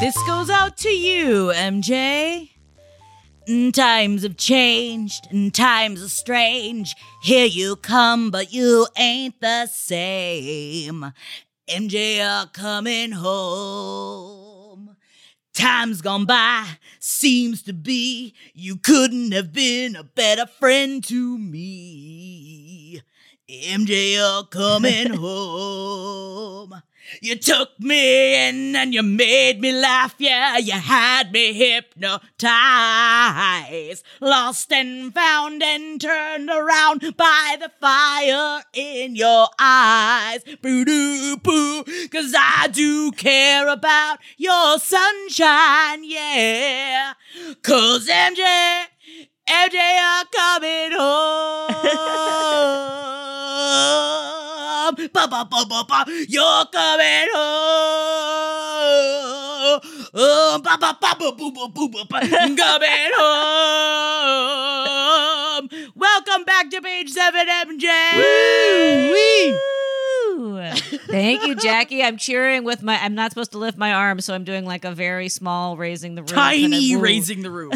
This goes out to you, MJ. Times have changed and times are strange. Here you come, but you ain't the same. MJ are coming home. Time's gone by, seems to be you couldn't have been a better friend to me. MJ are coming home. You took me in and you made me laugh, yeah, you had me hypnotized. Lost and found and turned around by the fire in your eyes. Boo doo boo, cause I do care about your sunshine, yeah. Cause MJ, MJ are coming home. Ba, ba, ba, ba, ba. You're coming home. Ba, ba, ba, ba, boo, ba, boo, ba, ba. Coming home. Welcome back to page seven, MJ. Woo! Thank you, Jackie. I'm cheering with my. I'm not supposed to lift my arm, so I'm doing like a very small raising the roof. Tiny raising the roof.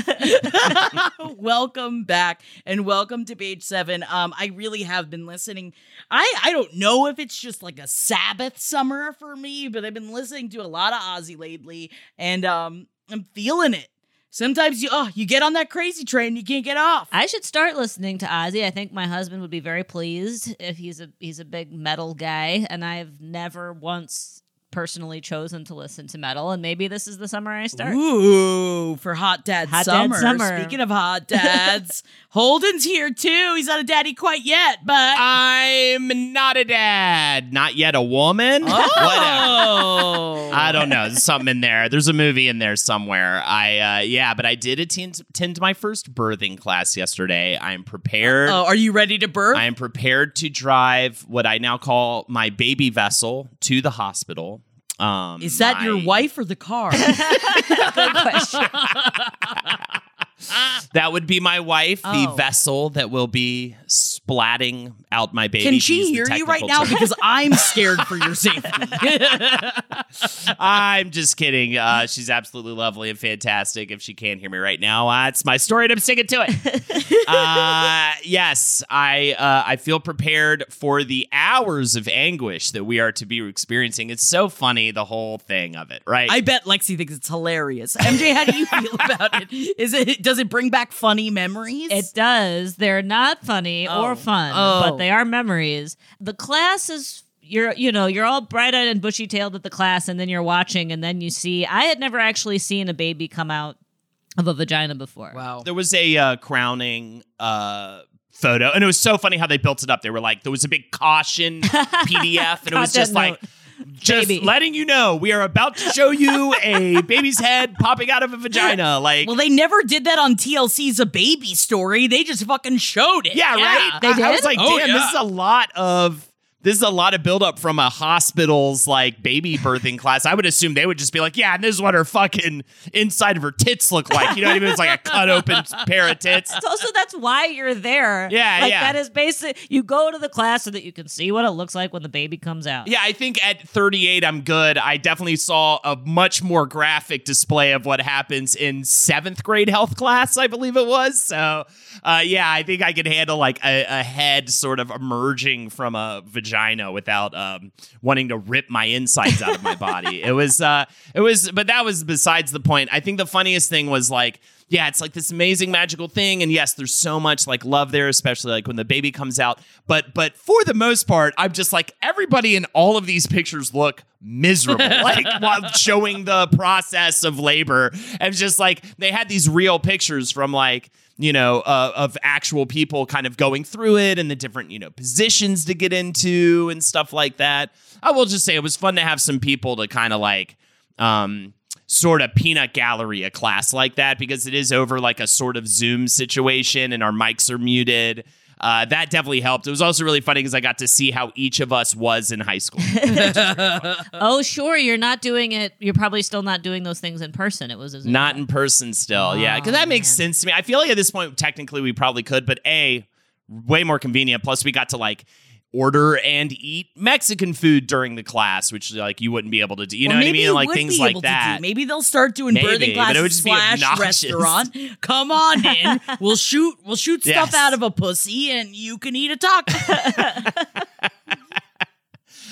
welcome back and welcome to page seven. Um, I really have been listening. I I don't know if it's just like a Sabbath summer for me, but I've been listening to a lot of Ozzy lately, and um, I'm feeling it. Sometimes you oh you get on that crazy train, you can't get off. I should start listening to Ozzy. I think my husband would be very pleased if he's a he's a big metal guy, and I've never once personally chosen to listen to metal. And maybe this is the summer I start. Ooh, for hot dad Hot Dad summer. summer. Speaking of hot dads, Holden's here too. He's not a daddy quite yet, but I'm not a dad. Not yet a woman. Whatever. oh, I don't know. There's something in there. There's a movie in there somewhere. I uh yeah, but I did attend attend my first birthing class yesterday. I'm prepared. Oh, are you ready to birth? I am prepared to drive what I now call my baby vessel to the hospital. Um, Is that your wife or the car? Good question. That would be my wife, the Oh. vessel that will be splatting out my baby. Can she hear you right technical now? Because I'm scared for your safety. I'm just kidding. Uh, she's absolutely lovely and fantastic. If she can't hear me right now, uh, it's my story and I'm sticking to it. uh, yes, I uh, I feel prepared for the hours of anguish that we are to be experiencing. It's so funny, the whole thing of it, right? I bet Lexi thinks it's hilarious. MJ, how do you feel about it? Is it does it bring back funny memories? It does. They're not funny Oh. or fun, Oh. but they are memories. The class is you're you know you're all bright eyed and bushy tailed at the class, and then you're watching, and then you see. I had never actually seen a baby come out of a vagina before. wow. there was a uh, crowning uh, photo, and it was so funny how they built it up. They were like, there was a big caution PDF, and it was Content just like. Just Baby. letting you know, we are about to show you a baby's head popping out of a vagina. Like, Well, they never did that on TLC's A Baby Story. They just fucking showed it. yeah, right. They I, I was did? like, Oh, damn, yeah. this is a lot of this is a lot of buildup from a hospital's like baby birthing class. I would assume they would just be like, yeah, and this is what her fucking inside of her tits look like. You know what I mean? It's like a cut open pair of tits. It's also that's why you're there. Yeah, like yeah. that is basic. You go to the class so that you can see what it looks like when the baby comes out. Yeah, I think at 38, I'm good. I definitely saw a much more graphic display of what happens in seventh grade health class, I believe it was. So, uh, yeah, I think I could handle like a, a head sort of emerging from a vagina without um, wanting to rip my insides out of my body. It was, uh, it was, but that was besides the point. I think the funniest thing was like, yeah, it's like this amazing magical thing, and yes, there's so much like love there, especially like when the baby comes out. But but for the most part, I'm just like everybody in all of these pictures look miserable, like while showing the process of labor. And just like they had these real pictures from like you know uh, of actual people kind of going through it and the different you know positions to get into and stuff like that. I will just say it was fun to have some people to kind of like. um sort of peanut gallery a class like that because it is over like a sort of Zoom situation and our mics are muted. Uh, that definitely helped. It was also really funny because I got to see how each of us was in high school. Oh, sure. You're not doing it. You're probably still not doing those things in person. It was a Not call. in person still. yeah, because that makes sense to me. I feel like at this point, technically, we probably could, but A, way more convenient. Plus, we got to like order and eat Mexican food during the class, which like you wouldn't be able to do. You know what I mean? Like things like that. Maybe they'll start doing Maybe, birthing but it would classes slash restaurant. Come on in. We'll shoot. We'll shoot stuff out of a pussy, and you can eat a taco.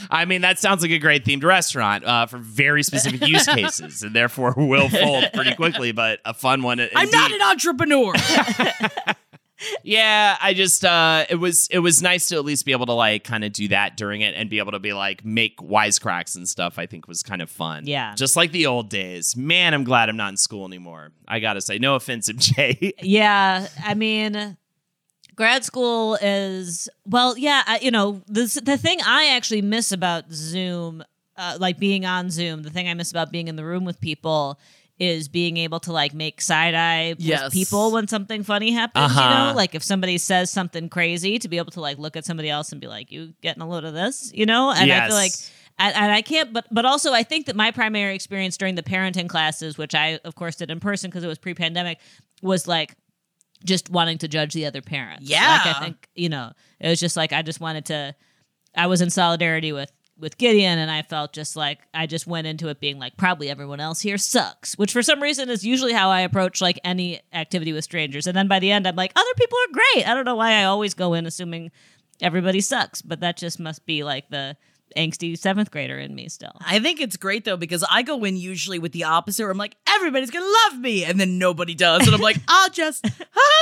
I mean, that sounds like a great themed restaurant uh, for very specific use cases, and therefore will fold pretty quickly, but a fun one. I'm not an entrepreneur. Yeah, I just uh it was it was nice to at least be able to like kind of do that during it and be able to be like make wisecracks and stuff. I think was kind of fun. Yeah. just like the old days. Man, I'm glad I'm not in school anymore. I gotta say, no offense, MJ. Yeah, I mean, grad school is well, yeah. I, you know, the the thing I actually miss about Zoom, uh, like being on Zoom, the thing I miss about being in the room with people is being able to like make side eye Yes. with people when something funny happens. You Uh-huh. know, like if somebody says something crazy, to be able to like look at somebody else and be like, "You getting a load of this?" You know, and I feel like and, and I can't, but but also I think that my primary experience during the parenting classes, which I of course did in person because it was pre-pandemic, was like just wanting to judge the other parent. Yeah. like I think you know it was just like I just wanted to. I was in solidarity with with Gideon, and I felt just like I just went into it being like probably everyone else here sucks, which for some reason is usually how I approach like any activity with strangers. And then by the end, I'm like other people are great. I don't know why I always go in assuming everybody sucks, but that just must be like the angsty seventh grader in me still. I think it's great though because I go in usually with the opposite. Where I'm like, everybody's gonna love me, and then nobody does, and I'm like, I'll just, ah,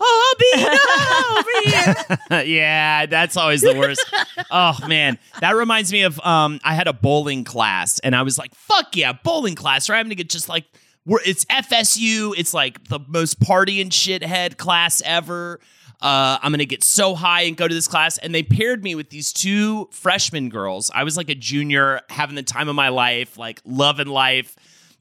oh, I'll be over here. yeah, that's always the worst. oh man, that reminds me of um I had a bowling class and I was like, fuck yeah, bowling class. Right, I'm gonna get just like we're it's FSU. It's like the most party and shithead class ever. Uh, I'm gonna get so high and go to this class, and they paired me with these two freshman girls. I was like a junior, having the time of my life, like loving life.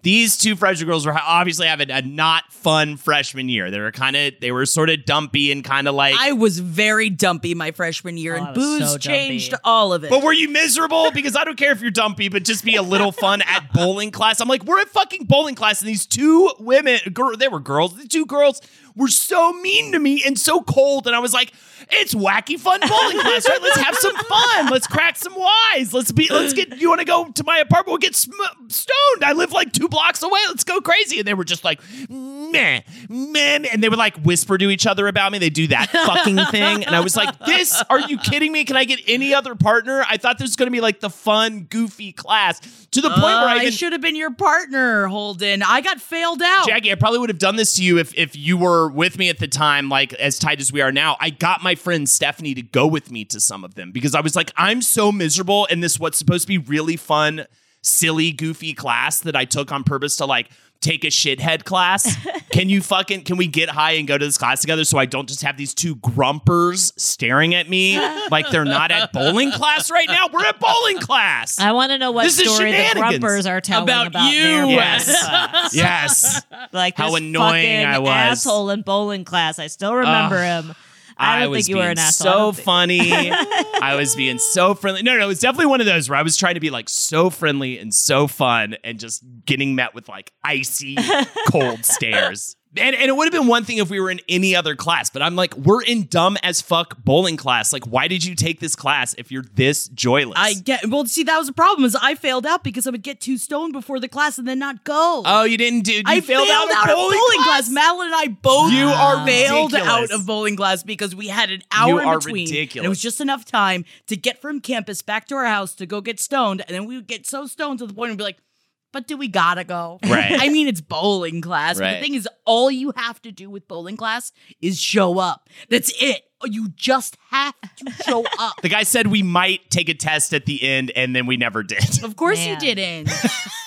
These two freshman girls were obviously having a not fun freshman year. They were kind of, they were sort of dumpy and kind of like I was very dumpy my freshman year, Oh, and booze so changed dumpy. all of it. But were you miserable? Because I don't care if you're dumpy, but just be a little fun at bowling class. I'm like, we're at fucking bowling class, and these two women, girl, they were girls. The two girls were so mean to me and so cold, and I was like, it's wacky fun bowling class, right? Let's have some fun. Let's crack some wise. Let's be. Let's get. You want to go to my apartment? We'll get sm- stoned. I live like two blocks away. Let's go crazy. And they were just like, meh, meh, meh. and they would like whisper to each other about me. They do that fucking thing, and I was like, this. Are you kidding me? Can I get any other partner? I thought this was going to be like the fun, goofy class to the point where Uh, I I should have been your partner, Holden. I got failed out. Jackie, I probably would have done this to you if if you were with me at the time, like as tight as we are now. I got my friend Stephanie to go with me to some of them because I was like, I'm so miserable in this what's supposed to be really fun, silly, goofy class that I took on purpose to like take a shithead class. can you fucking can we get high and go to this class together so I don't just have these two grumpers staring at me like they're not at bowling class right now? We're at bowling class. I want to know what This is story the shenanigans. Grumpers are telling About about, you. their Yes. bowling class. yes. like How this annoying fucking I was. asshole in bowling class. I still remember Ugh. him. I don't was think you were being an asshole. So funny. I was being so friendly. No, no, it was definitely one of those where I was trying to be like so friendly and so fun and just getting met with like icy cold stares. And, and it would have been one thing if we were in any other class, but I'm like, we're in dumb as fuck bowling class. Like, why did you take this class if you're this joyless? I get well. See, that was the problem. Is I failed out because I would get too stoned before the class and then not go. oh, you didn't do. You I failed, out, of of bowling, class. Madeline and I both You are failed ridiculous. out of bowling class because we had an hour You in are between. ridiculous. And it was just enough time to get from campus back to our house to go get stoned, and then we would get so stoned to the point of be like, "But do we gotta go?" Right. I mean, it's bowling class. But the thing is, all you have to do with bowling class is show up. That's it. You just have to show up. The guy said we might take a test at the end, and then we never did. Of course Man. you didn't.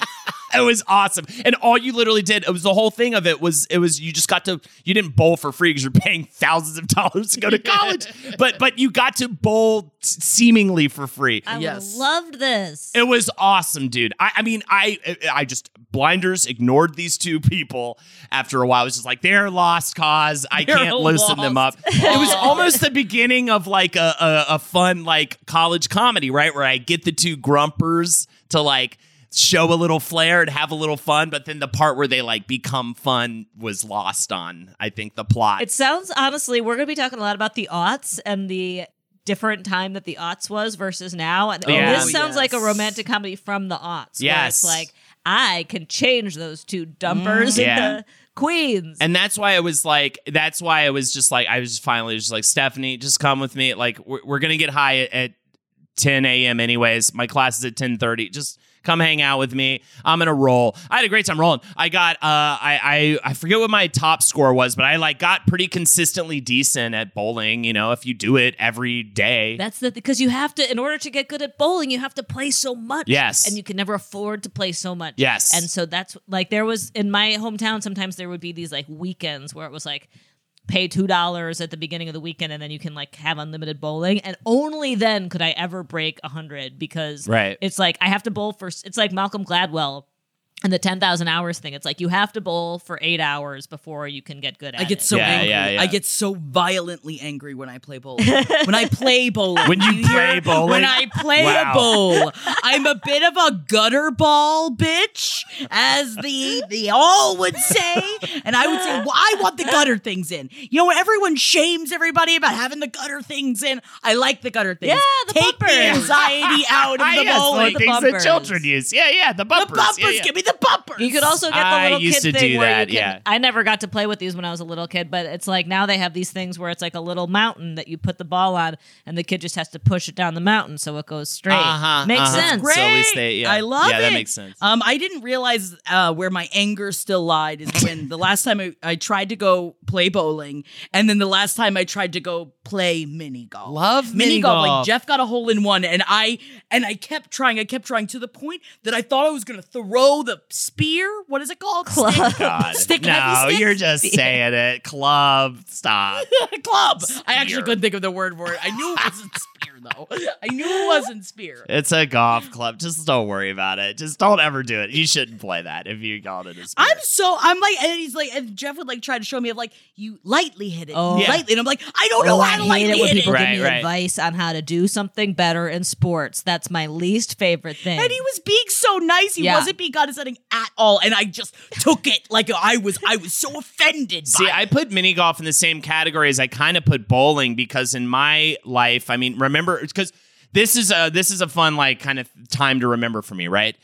It was awesome. And all you literally did, it was the whole thing of it was it was you just got to you didn't bowl for free because you're paying thousands of dollars to go to college. but but you got to bowl seemingly for free. I Yes. loved this. It was awesome, dude. I, I mean, I I just blinders ignored these two people after a while. I was just like, they're lost cause. I They're can't loosen them up. It was almost the beginning of like a, a a fun like college comedy, right? Where I get the two grumpers to like show a little flair and have a little fun, but then the part where they like become fun was lost on. I think the plot. It sounds honestly, we're going to be talking a lot about the aughts and the different time that the aughts was versus now. And oh, Yeah. this sounds like a romantic comedy from the aughts. where Yes. it's like I can change those two dumpers mm, Yeah. into queens. And that's why I was like, that's why I was just like, I was finally just like, Stephanie, just come with me. Like, we're, we're gonna get high at, at 10 a.m. anyways. My class is at 10:30. Just come hang out with me. I'm gonna roll. I had a great time rolling. I got, uh, I, I, I forget what my top score was, but I like got pretty consistently decent at bowling. You know, if you do it every day. That's the because you have to in order to get good at bowling, you have to play so much. Yes. and you can never afford to play so much. Yes. and so that's like there was in my hometown. Sometimes there would be these like weekends where it was like pay two dollars at the beginning of the weekend and then you can like have unlimited bowling and only then could i ever break a hundred because Right. it's like i have to bowl first it's like malcolm gladwell and the 10,000 hours thing. It's like you have to bowl for eight hours before you can get good at it. I get so Yeah, angry. yeah, yeah. I get so violently angry when I play bowling. when I play bowling. When you play bowling? When I play Wow. a bowl. I'm a bit of a gutter ball bitch, as the the all would say. And I would say, well, I want the gutter things in. You know, when everyone shames everybody about having the gutter things in, I like the gutter things. Yeah, the Take bumpers. the anxiety out of the yes, bowling. the things that children use. Yeah, yeah, the bumpers. the bumpers. bumpers, Yeah, yeah. give me the bumpers. You could also get the I little used kid to thing do where that, you can. yeah. I never got to play with these when I was a little kid, but it's like now they have these things where it's like a little mountain that you put the ball on, and the kid just has to push it down the mountain so it goes straight. Uh-huh, Makes uh-huh. sense. Great. So at least they- yeah. I love Yeah, it. Yeah, that makes sense. Um, I didn't realize uh, where my anger still lied is when the last time I, I tried to go play bowling, and then the last time I tried to go play mini golf. Love mini mini golf. Like golf. Jeff got a hole in one, and I and I kept trying. I kept trying to the point that I thought I was gonna throw the spear. What is it called? Stick. God. Stick no, you're just saying it. Club, stop. club. I actually couldn't think of the word for it. I knew it wasn't spear though. I knew it wasn't spear. It's a golf club. Just don't worry about it. Just don't ever do it. You shouldn't play that if you called it a spear. I'm so I'm like, and he's like, and Jeff would like try to show me of like you lightly hit it, Oh. Yeah. lightly, and I'm like, I don't oh, know Oh, how I to hate lightly it when hit people it. Right, give me right. advice on how to do something better in sports. That's my least favorite thing. And he was being so nice. He Yeah. wasn't being condescending at all, and I just took it like I was. I was so offended. See, I put mini golf in the same category as I kind of put bowling because in my life, I mean, remember because this is a this is a fun like kind of time to remember for me, right?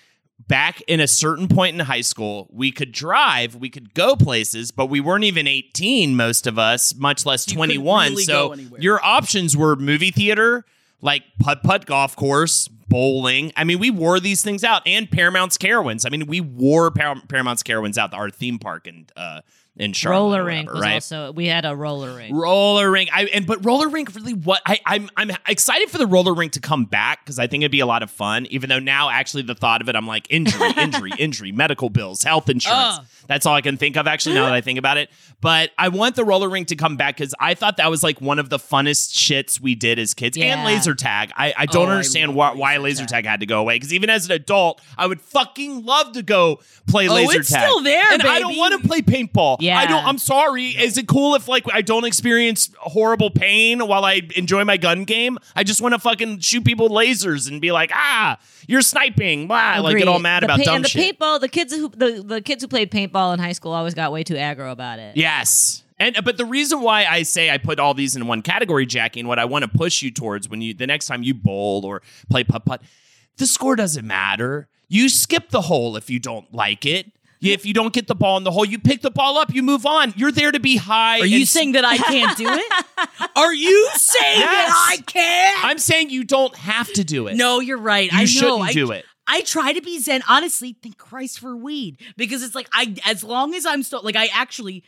Back in a certain point in high school, we could drive, we could go places, but we weren't even 18 most of us, much less You 21. really so your options were movie theater, like putt putt golf course, bowling. I mean, we wore these things out, and Paramount's Carowinds. I mean, we wore Par- Paramount's Carowinds out, our theme park and. uh, in Charlotte. roller rink whatever, was right? also we had a roller rink. Roller rink, I and but roller rink really what I I'm I'm excited for the roller rink to come back because I think it'd be a lot of fun. Even though now actually the thought of it, I'm like injury, injury, injury, medical bills, health insurance. Ugh. That's all I can think of actually now that I think about it. But I want the roller rink to come back because I thought that was like one of the funnest shits we did as kids and laser tag. I, I don't Oh, understand love why, why laser tag had to go away because even as an adult, I would fucking love to go play Oh, laser it's tag. still there, and I don't want to play paintball. Yeah. I don't. I'm sorry. Is it cool if like I don't experience horrible pain while I enjoy my gun game? I just want to fucking shoot people with lasers and be like, ah, you're sniping. Blah, like get all mad The about pa- dumb and the shit. paintball. The kids who the, the kids who played paintball in high school always got way too aggro about it. Yes. And but the reason why I say I put all these in one category, Jackie, and what I want to push you towards when you the next time you bowl or play putt putt, the score doesn't matter. You skip the hole if you don't like it. If you don't get the ball in the hole, you pick the ball up, you move on. You're there to be high. Are you saying that I can't do it? Are you saying that I can't? I'm saying you don't have to do it. No, you're right. You I shouldn't I, do it. I try to be zen. Honestly, thank Christ for weed because it's like I, as long as I'm still like I actually.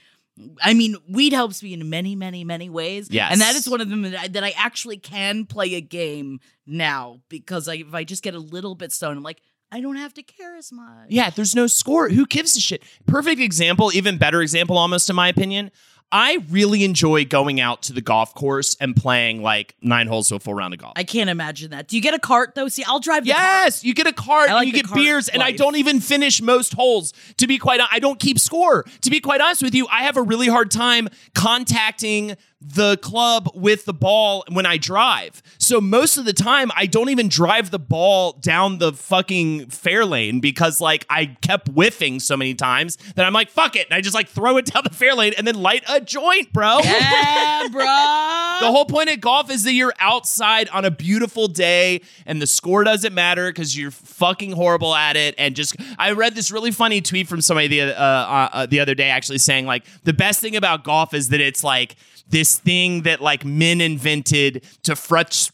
I mean, weed helps me in many, many, many ways. Yes. and that is one of them that I, that I actually can play a game now because I, if I just get a little bit stoned, I'm like, I don't have to care as much. Yeah, there's no score. Who gives a shit? Perfect example, even better example, almost in my opinion. I really enjoy going out to the golf course and playing like nine holes to a full round of golf. I can't imagine that. Do you get a cart though? See, I'll drive. The cart. Yes, you get a cart like and you get beers, and I don't even finish most holes. To be quite, honest, I don't keep score. To be quite honest with you, I have a really hard time contacting the club with the ball when I drive. So most of the time, I don't even drive the ball down the fucking fair lane because like I kept whiffing so many times that I'm like, fuck it, and I just like throw it down the fair lane and then light a joint, bro. Yeah, bro. The whole point of golf is that you're outside on a beautiful day and the score doesn't matter because you're fucking horrible at it. And just, I read this really funny tweet from somebody the, uh, uh, uh, the other day actually saying, like, the best thing about golf is that it's like, this thing that like men invented to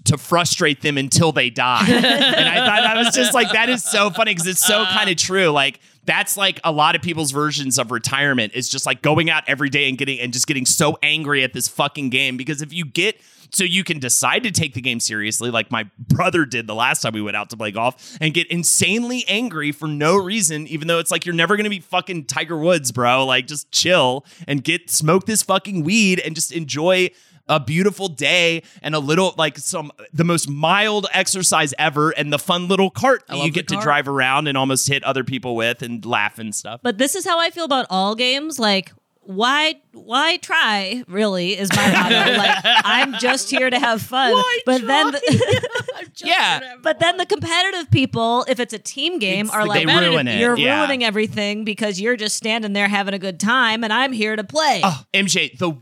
to frustrate them until they die. and I thought that was just like that is so funny because it's so uh-huh. kind of true. Like that's like a lot of people's versions of retirement is just like going out every day and getting and just getting so angry at this fucking game because if you get so you can decide to take the game seriously like my brother did the last time we went out to play golf and get insanely angry for no reason even though it's like you're never going to be fucking Tiger Woods bro like just chill and get smoke this fucking weed and just enjoy a beautiful day and a little like some the most mild exercise ever and the fun little cart that you get to drive around and almost hit other people with and laugh and stuff. But this is how I feel about all games. Like, why why try really is my motto. like I'm just here to have fun. but then yeah. but then the competitive people, if it's a team game, It's are like they ruin it, You're yeah. ruining everything because you're just standing there having a good time and I'm here to play. Oh, MJ, the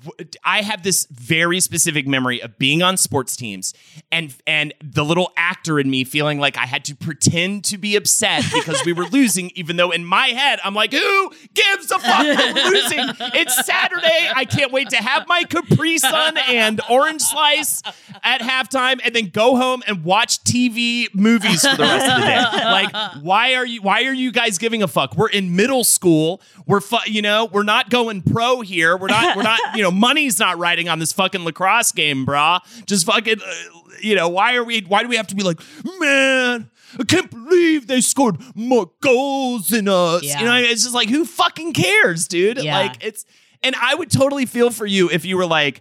I have this very specific memory of being on sports teams and and the little actor in me feeling like I had to pretend to be upset because we were losing, even though in my head I'm like, who gives a fuck? We're losing. It's Saturday. I can't wait to have my Capri Sun and orange slice at halftime, and then go home and watch TV movies for the rest of the day. Like, why are you? Why are you guys giving a fuck? We're in middle school. We're fu- you know, we're not going pro here. We're not. We're not. You know, money's not riding on this fucking lacrosse game, brah. Just fucking. Uh, you know, why are we? Why do we have to be like, man? I can't believe they scored more goals than us. Yeah. You know, it's just like, who fucking cares, dude? Yeah. Like, it's. And I would totally feel for you if you were like,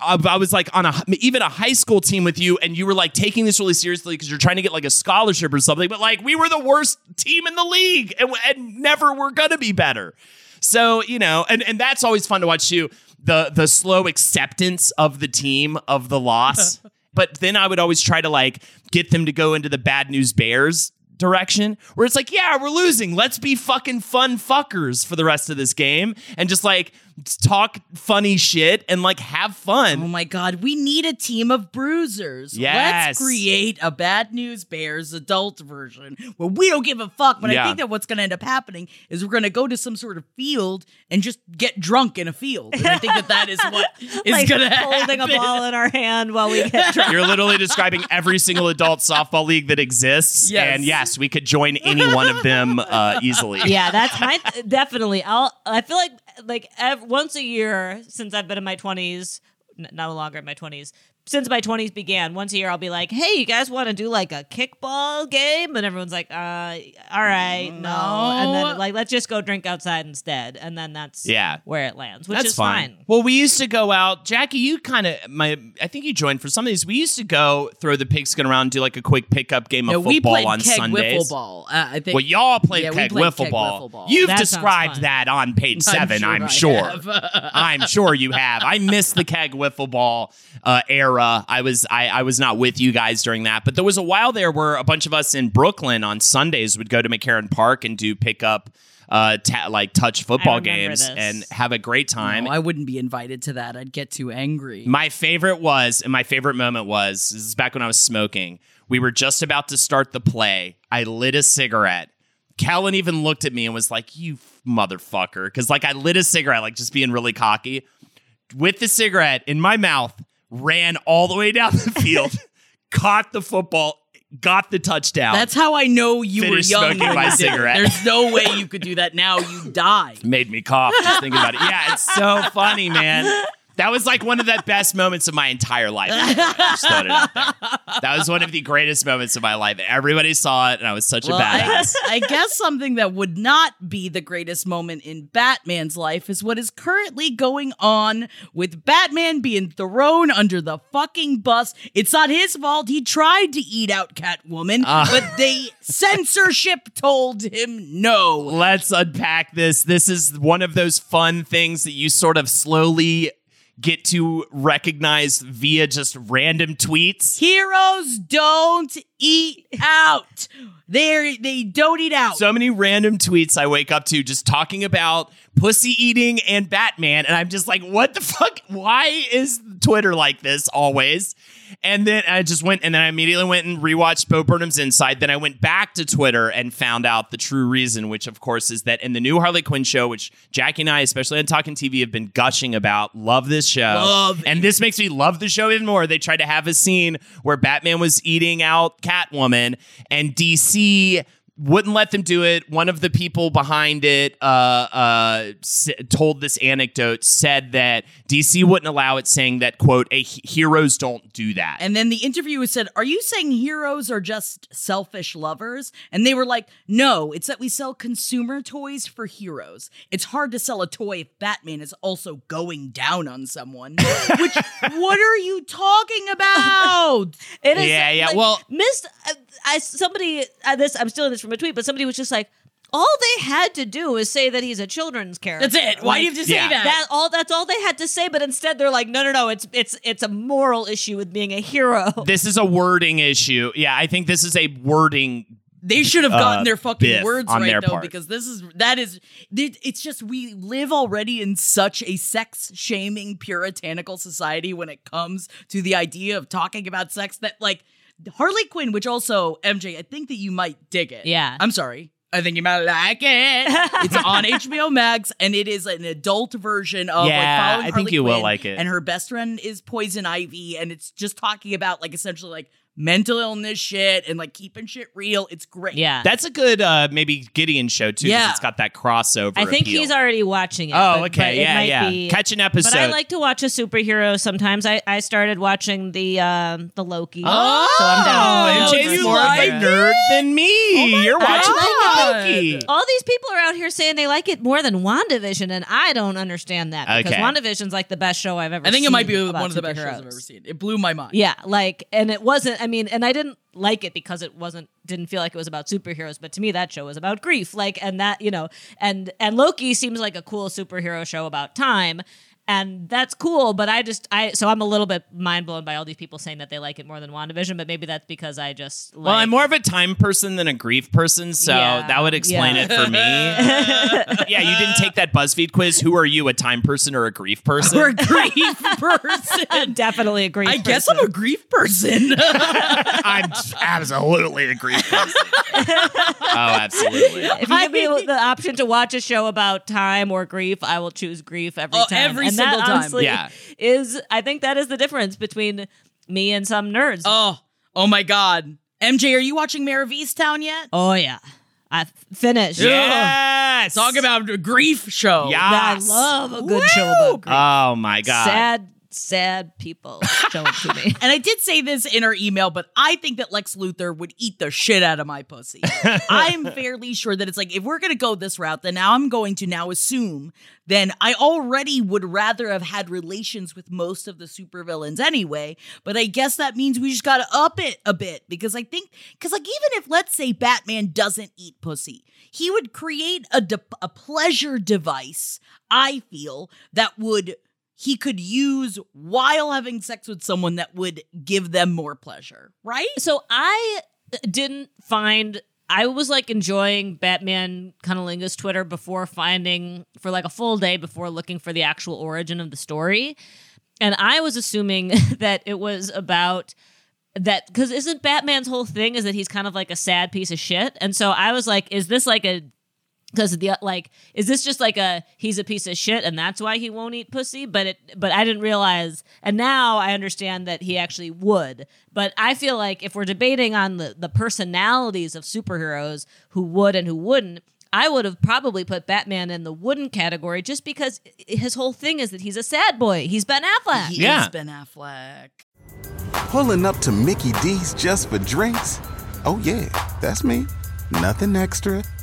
I, was like on a even a high school team with you, and you were like taking this really seriously because you're trying to get like a scholarship or something. But like, we were the worst team in the league, and, and never were gonna be better. So you know, and and that's always fun to watch too. The the slow acceptance of the team of the loss. but then I would always try to like get them to go into the bad news bears direction where it's like, yeah, we're losing. Let's be fucking fun fuckers for the rest of this game and just like talk funny shit and like have fun. Oh my God, we need a team of bruisers. Yes. Let's create a Bad News Bears adult version where we don't give a fuck. But Yeah. I think that what's going to end up happening is we're going to go to some sort of field and just get drunk in a field. And I think that that is what is like going to holding happen. a ball in our hand while we get drunk. You're literally describing every single adult softball league that exists. Yes. And yes, we could join any one of them uh, easily. yeah, that's my definitely. I'll. I feel like like ev- once a year since I've been in my twenties, n- no longer in my twenties. Since my 20s began, once a year I'll be like, "Hey, you guys want to do like a kickball game?" And everyone's like, "Uh, all right, no." And then like, let's just go drink outside instead. And then that's Yeah. where it lands, which That's is fine. fine. Well, we used to go out. Jackie, you kind of my. I think you joined for some of these. We used to go throw the pigskin around, do like a quick pickup game No, of we football played on keg Sundays. wiffle ball. Uh, I think. Well, y'all played Yeah, keg, played wiffle, keg ball. wiffle ball. You've That described that on page seven. I'm I sure. I'm sure you have. I miss the keg wiffle ball uh, era. I was I, I was not with you guys during that, but there was a while there where a bunch of us in Brooklyn on Sundays would go to McCarren Park and do pickup uh ta- like touch football games this. and have a great time. No, I wouldn't be invited to that. I'd get too angry. My favorite was, and my favorite moment was, this is back when I was smoking. We were just about to start the play. I lit a cigarette. Kellen even looked at me and was like, You motherfucker. Because, like, I lit a cigarette, like, just being really cocky. With the cigarette in my mouth, ran all the way down the field, caught the football, got the touchdown. That's how I know you were young. smoking my you cigarette. There's no way you could do that now. You die. made me cough just thinking about it. Yeah, it's so funny, man. That was like one of the best moments of my entire life. Just it out there. That was one of the greatest moments of my life. Everybody saw it, and I was such Well, a I, badass. I guess something that would not be the greatest moment in Batman's life is what is currently going on with Batman being thrown under the fucking bus. It's not his fault. He tried to eat out Catwoman, Ah. but they censorship told him no. Let's unpack this. This is one of those fun things that you sort of slowly get to recognize via just random tweets. Heroes don't eat out. They they don't eat out. So many random tweets I wake up to just talking about pussy eating and Batman. And I'm just like, what the fuck? Why is Twitter like this always? And then I just went and then I immediately went and rewatched Bo Burnham's Inside. Then I went back to Twitter and found out the true reason, which of course is that in the new Harley Quinn show, which Jackie and I, especially on Talking TV, have been gushing about, love this show. Love and this makes me love the show even more. They tried to have a scene where Batman was eating out Catwoman and DC wouldn't let them do it. One of the people behind it uh, uh, s- told this anecdote, said that DC wouldn't allow it, saying that, quote, a heroes don't do that. And then the interviewer said, Are you saying heroes are just selfish lovers? And they were like, No, it's that we sell consumer toys for heroes. It's hard to sell a toy if Batman is also going down on someone. Which, what are you talking about? It is Yeah, yeah, like, well- missed. Uh, I somebody uh, this I'm still in this from a tweet, but somebody was just like, all they had to do is say that he's a children's character. That's it. Why do you have to say Yeah. that? That all that's all they had to say, but instead they're like, no, no, no, it's it's it's a moral issue with being a hero. this is a wording issue. Yeah, I think this is a wording. They should have gotten uh, their fucking words right though, part. because this is that is it's just we live already in such a sex shaming puritanical society when it comes to the idea of talking about sex that like Harley Quinn, which also MJ, I think that you might dig it. Yeah. I'm sorry. I think you might like it. It's on HBO Max, and it is an adult version of Yeah, like following I think you will like it. And her best friend is Poison Ivy, and it's just talking about like essentially like mental illness shit and like keeping shit real. It's great. yeah. That's a good uh maybe Gideon show too. 'cause Yeah. it's got that crossover. I think appeal. he's already watching it. Oh, but- okay, but it yeah, might yeah. be- Catch an episode. But I like to watch a superhero sometimes. I, I started watching the um the Loki. Oh, so I'm down. MJ, you you more like of a nerd than me. You're watching God. Loki. All these people are out here saying they like it more than WandaVision, and I don't understand that because Okay. WandaVision's like the best show I've ever seen. I think seen it might be about one of the best shows. I've ever seen. It blew my mind. Yeah, like, and it wasn't. I mean, and I didn't like it because it wasn't. Didn't feel like it was about superheroes. But to me, that show was about grief. Like, and that you know, and and Loki seems like a cool superhero show about time. And that's cool, but I just I so I'm a little bit mind blown by all these people saying that they like it more than WandaVision, but maybe that's because I just like, Well, I'm more of a time person than a grief person, so Yeah, that would explain yeah. it for me. yeah, you didn't take that BuzzFeed quiz. Who are you, a time person or a grief person? Or a grief person. definitely a grief. Person. I guess I'm a grief person. I'm absolutely a grief person. oh, absolutely. If you give me the option to watch a show about time or grief, I will choose grief every Oh, time. every and that, single time. honestly, Yeah. is I think that is the difference between me and some nerds. oh, oh my God. MJ, are you watching Mare of Easttown yet? Oh, yeah, I f- finished. Yes. Talk about a grief show. Yeah. I love a good show about grief. Oh my god. sad, sad people show it to me. And I did say this in our email, but I think that Lex Luthor would eat the shit out of my pussy. I'm fairly sure that it's like, if we're going to go this route, then now I'm going to now assume then I already would rather have had relations with most of the supervillains anyway. But I guess that means we just got to up it a bit because I think, because like, even if let's say Batman doesn't eat pussy, he would create a, de- a pleasure device, I feel, that would he could use while having sex with someone that would give them more pleasure, right? So I uh, didn't find I was like enjoying Batman Cunnilingus Twitter before finding for like a full day before looking for the actual origin of the story. And I was assuming that it was about that because isn't Batman's whole thing is that he's kind of like a sad piece of shit. And so I was like, is this like a because of the like is this just like a he's a piece of shit and that's why he won't eat pussy but it but i didn't realize and now i understand that he actually would but i feel like if we're debating on the the personalities of superheroes who would and who wouldn't I would have probably put Batman in the wooden category just because his whole thing is that he's a sad boy. He's Ben Affleck. He Yeah. is Ben Affleck. Pulling up to Mickey D's just for drinks? Oh, yeah, that's me. Nothing extra,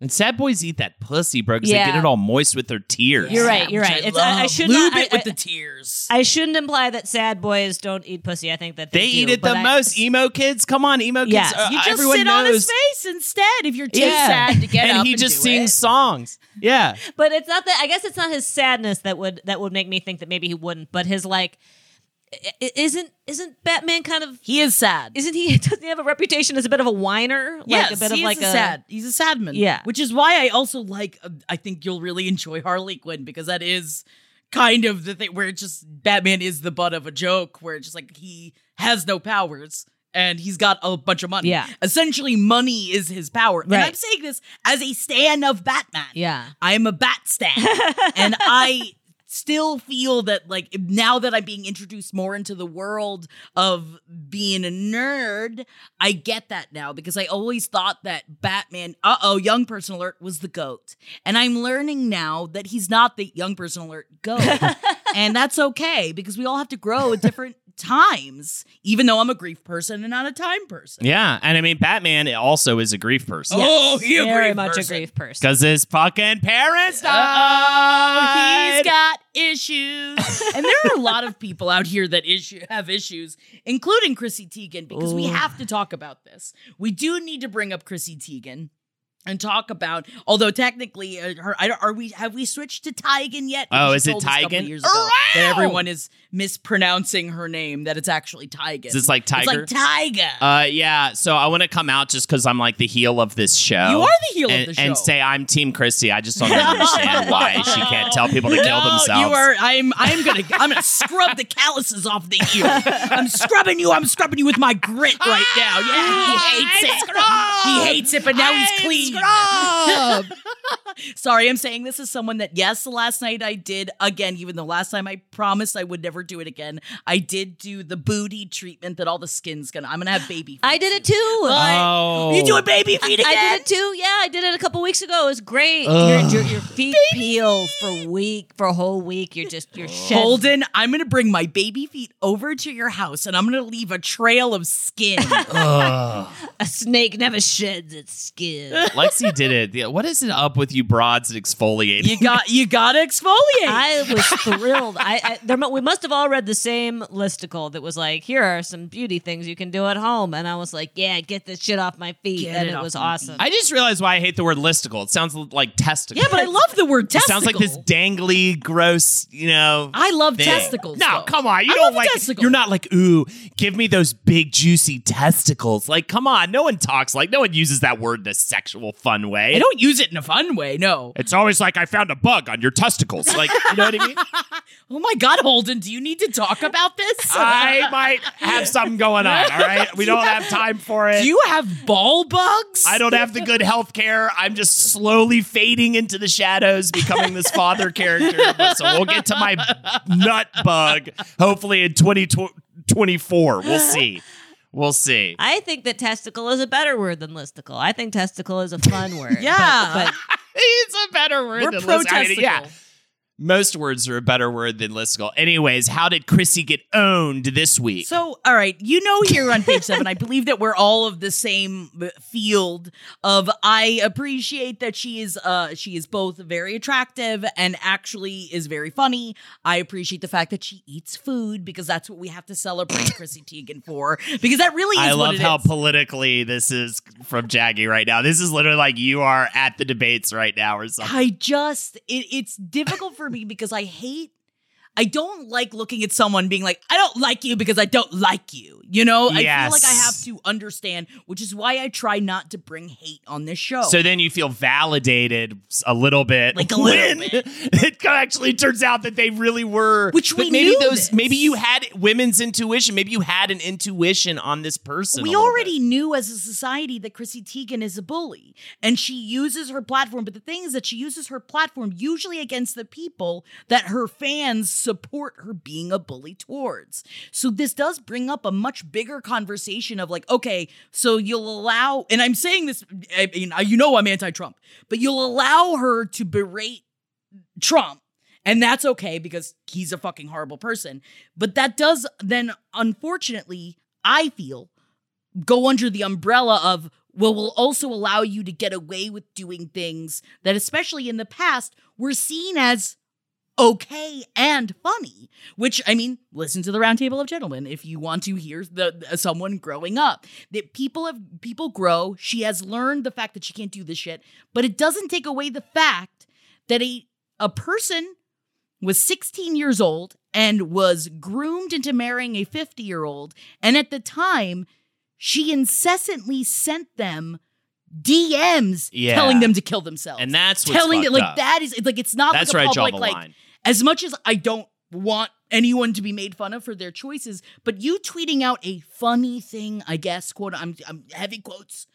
And sad boys eat that pussy, bro, because they get it all moist with their tears. You're right. You're right. I, It's, I, I should Lube not. it I, with I- the tears. I shouldn't imply that sad boys don't eat pussy. I think that they, They do, eat it the I- most. Emo kids, come on, emo kids. Yes. uh, you just everyone sit knows. on his face instead if you're too Yeah. sad to get and up he and he just do sings it. songs. Yeah. but it's not that. I guess it's not his sadness that would that would make me think that maybe he wouldn't. But his like, i- i- isn't isn't Batman kind of? He is sad. Isn't he? Doesn't he have a reputation as a bit of a whiner? yes, a bit of like is a sad. He's a sad man. Yeah. which is why I also like. uh, I think you'll really enjoy Harley Quinn because that is kind of the thing where it's just Batman is the butt of a joke where it's just like he has no powers and he's got a bunch of money. Yeah. essentially, money is his power. And I'm saying this as a stan of Batman. Yeah. I'm a bat stan. and I still feel that like now that I'm being introduced more into the world of being a nerd, I get that now because I always thought that Batman, uh-oh, young person alert was the goat. And I'm learning now that he's not the young person alert goat. and that's okay because we all have to grow at different times, even though I'm a grief person and not a time person. Yeah. And I mean, Batman also is a grief person. Oh, he a very grief much person. a grief person. Because his fucking parents Oh, died. he's got issues. and there are a lot of people out here that issue have issues, including Chrissy Teigen, because we have to talk about this. We do need to bring up Chrissy Teigen. And talk about, although technically, uh, her I are we have we switched to Teigen yet? Oh, is it told us a couple Teigen? Years ago Wow! that everyone is mispronouncing her name. That it's actually Teigen. It's like It's Tiger? like Tyga. Uh, yeah. So I want to come out just because I'm like the heel of this show. You are the heel of and, the show. And say I'm Team Chrissy. I just don't understand why she can't tell people to kill themselves. You are. I'm. I'm gonna. I'm gonna scrub the calluses off the heel. I'm scrubbing you. I'm scrubbing you with my grit right now. Yeah, he hates it. He hates it, but now he's clean. Sorry, I'm saying this is someone that yes, last night I did again. Even though last time I promised I would never do it again, I did do the booty treatment that all the skin's gonna. I'm gonna have baby. Feet I did it too. Oh. You doing baby feet again? I did it too. Yeah, I did it a couple weeks ago. It was great. Your, your, your feet peel for a week, for a whole week. You're just you're shed. Holden, I'm gonna bring my baby feet over to your house and I'm gonna leave a trail of skin. A snake never sheds its skin. Lexi did it. The- What is it up with you broads and exfoliating. You got you got to exfoliate. I was thrilled. I, I there, we must have all read the same listicle that was like, here are some beauty things you can do at home, and I was like, yeah, get this shit off my feet, Get and it it was my awesome. I just realized why I hate the word listicle. It sounds like testicle. yeah, but I love the word testicle. It testicle. sounds like this dangly, gross, you know. I love thing. testicles. No, though. come on. You I don't love like. testicles. You're not like, ooh, give me those big juicy testicles. Like, come on. No one talks like. No one uses that word in a sexual fun way. I don't use it in a fun way. No. It's always like I found a bug on your testicles. Like, you know what I mean? Oh my God, Holden, do you need to talk about this? I might have something going on. All right, we don't have time for it. do you have ball bugs? I don't have the good health care. I'm just slowly fading into the shadows, becoming this father character. So we'll get to my nut bug hopefully in 2024. We'll see. We'll see. I think that testicle is a better word than listicle. I think testicle is a fun word. Yeah. but, but it's a better word We're than pro list- I mean, yeah. Most words are a better word than listicle. Anyways, how did Chrissy get owned this week? So, all right, you know, here on page seven, I believe that we're all of the same uh, field of. I appreciate that she is, uh, she is both very attractive and actually is very funny. I appreciate the fact that she eats food because that's what we have to celebrate Chrissy Teigen for. Because that really is I love how is. politically this is from Jackie right now. This is literally like you are at the debates right now or something. I just it, it's difficult for because I hate I don't like looking at someone being like, I don't like you because I don't like you. You know? I feel like I have to understand, which is why I try not to bring hate on this show. So then you feel validated a little bit, Like a little bit. it actually turns out that they really were. Which we maybe those. this. Maybe you had women's intuition. Maybe you had an intuition on this person. we already bit. knew as a society that Chrissy Teigen is a bully and she uses her platform. But the thing is that she uses her platform usually against the people that her fans support her being a bully towards. So this does bring up a much bigger conversation of like, okay, so you'll allow, and I'm saying this, I mean, you know, I'm anti Trump, but you'll allow her to berate Trump. And that's okay because he's a fucking horrible person. But that does then, unfortunately, I feel, go under the umbrella of, well, will also allow you to get away with doing things that, especially in the past, were seen as okay and funny. Which, I mean, listen to the Roundtable of Gentlemen if you want to hear the someone growing up. That people have people grow. She has learned the fact that she can't do this shit, but it doesn't take away the fact that a a person was 16 years old and was groomed into marrying a 50 year old. And at the time, she incessantly sent them DMs Yeah. telling them to kill themselves. And that's telling them like up. that is like it's not That's like a public like line. As much as I don't want anyone to be made fun of for their choices, but you tweeting out a funny thing, I guess, quote I'm I'm heavy quotes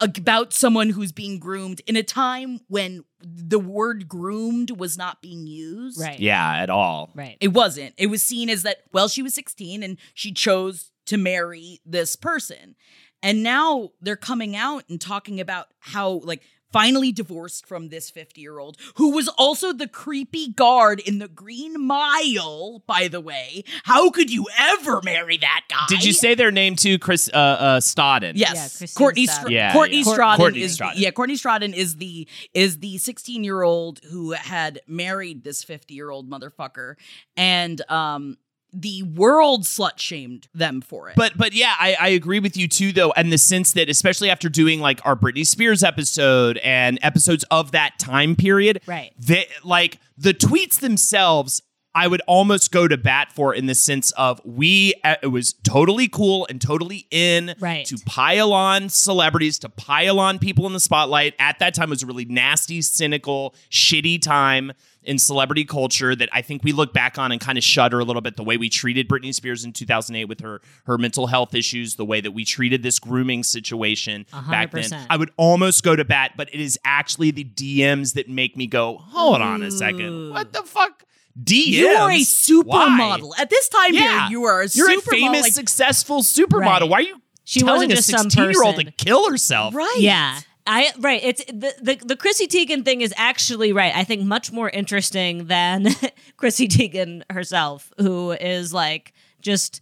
about someone who's being groomed in a time when the word groomed was not being used. right, Yeah, at all. right. It wasn't. It was seen as that, well, she was 16 and she chose to marry this person. And now they're coming out and talking about how, like, finally divorced from this 50 year old who was also the creepy guard in the Green Mile, by the way. How could you ever marry that guy? Did you say their name too, Chris uh, uh, Stodden? Yes, Yeah, Courtney. Stodden. Str- Yeah, Courtney yeah. Strodden Courtney is Strodden. yeah. Courtney Strodden is the is the sixteen year old who had married this fifty year old motherfucker, and um, the world slut shamed them for it. But but yeah, I, I agree with you too though, in the sense that especially after doing like our Britney Spears episode and episodes of that time period, Right. They like the tweets themselves. I would almost go to bat for in the sense of we uh, it was totally cool and totally in Right. to pile on celebrities to pile on people in the spotlight at that time was a really nasty cynical shitty time in celebrity culture that I think we look back on and kind of shudder a little bit the way we treated Britney Spears in 2008 with her her mental health issues the way that we treated this grooming situation A hundred back then. I would almost go to bat but it is actually the DMs that make me go hold on a second what the fuck DMs you are a Why? supermodel at this time yeah period. You are a you're a famous like- successful supermodel Right. why are you She telling wasn't a just some 16 year old to kill herself right? Yeah. I right. It's the, the the Chrissy Teigen thing is actually right. I think much more interesting than Chrissy Teigen herself, who is like just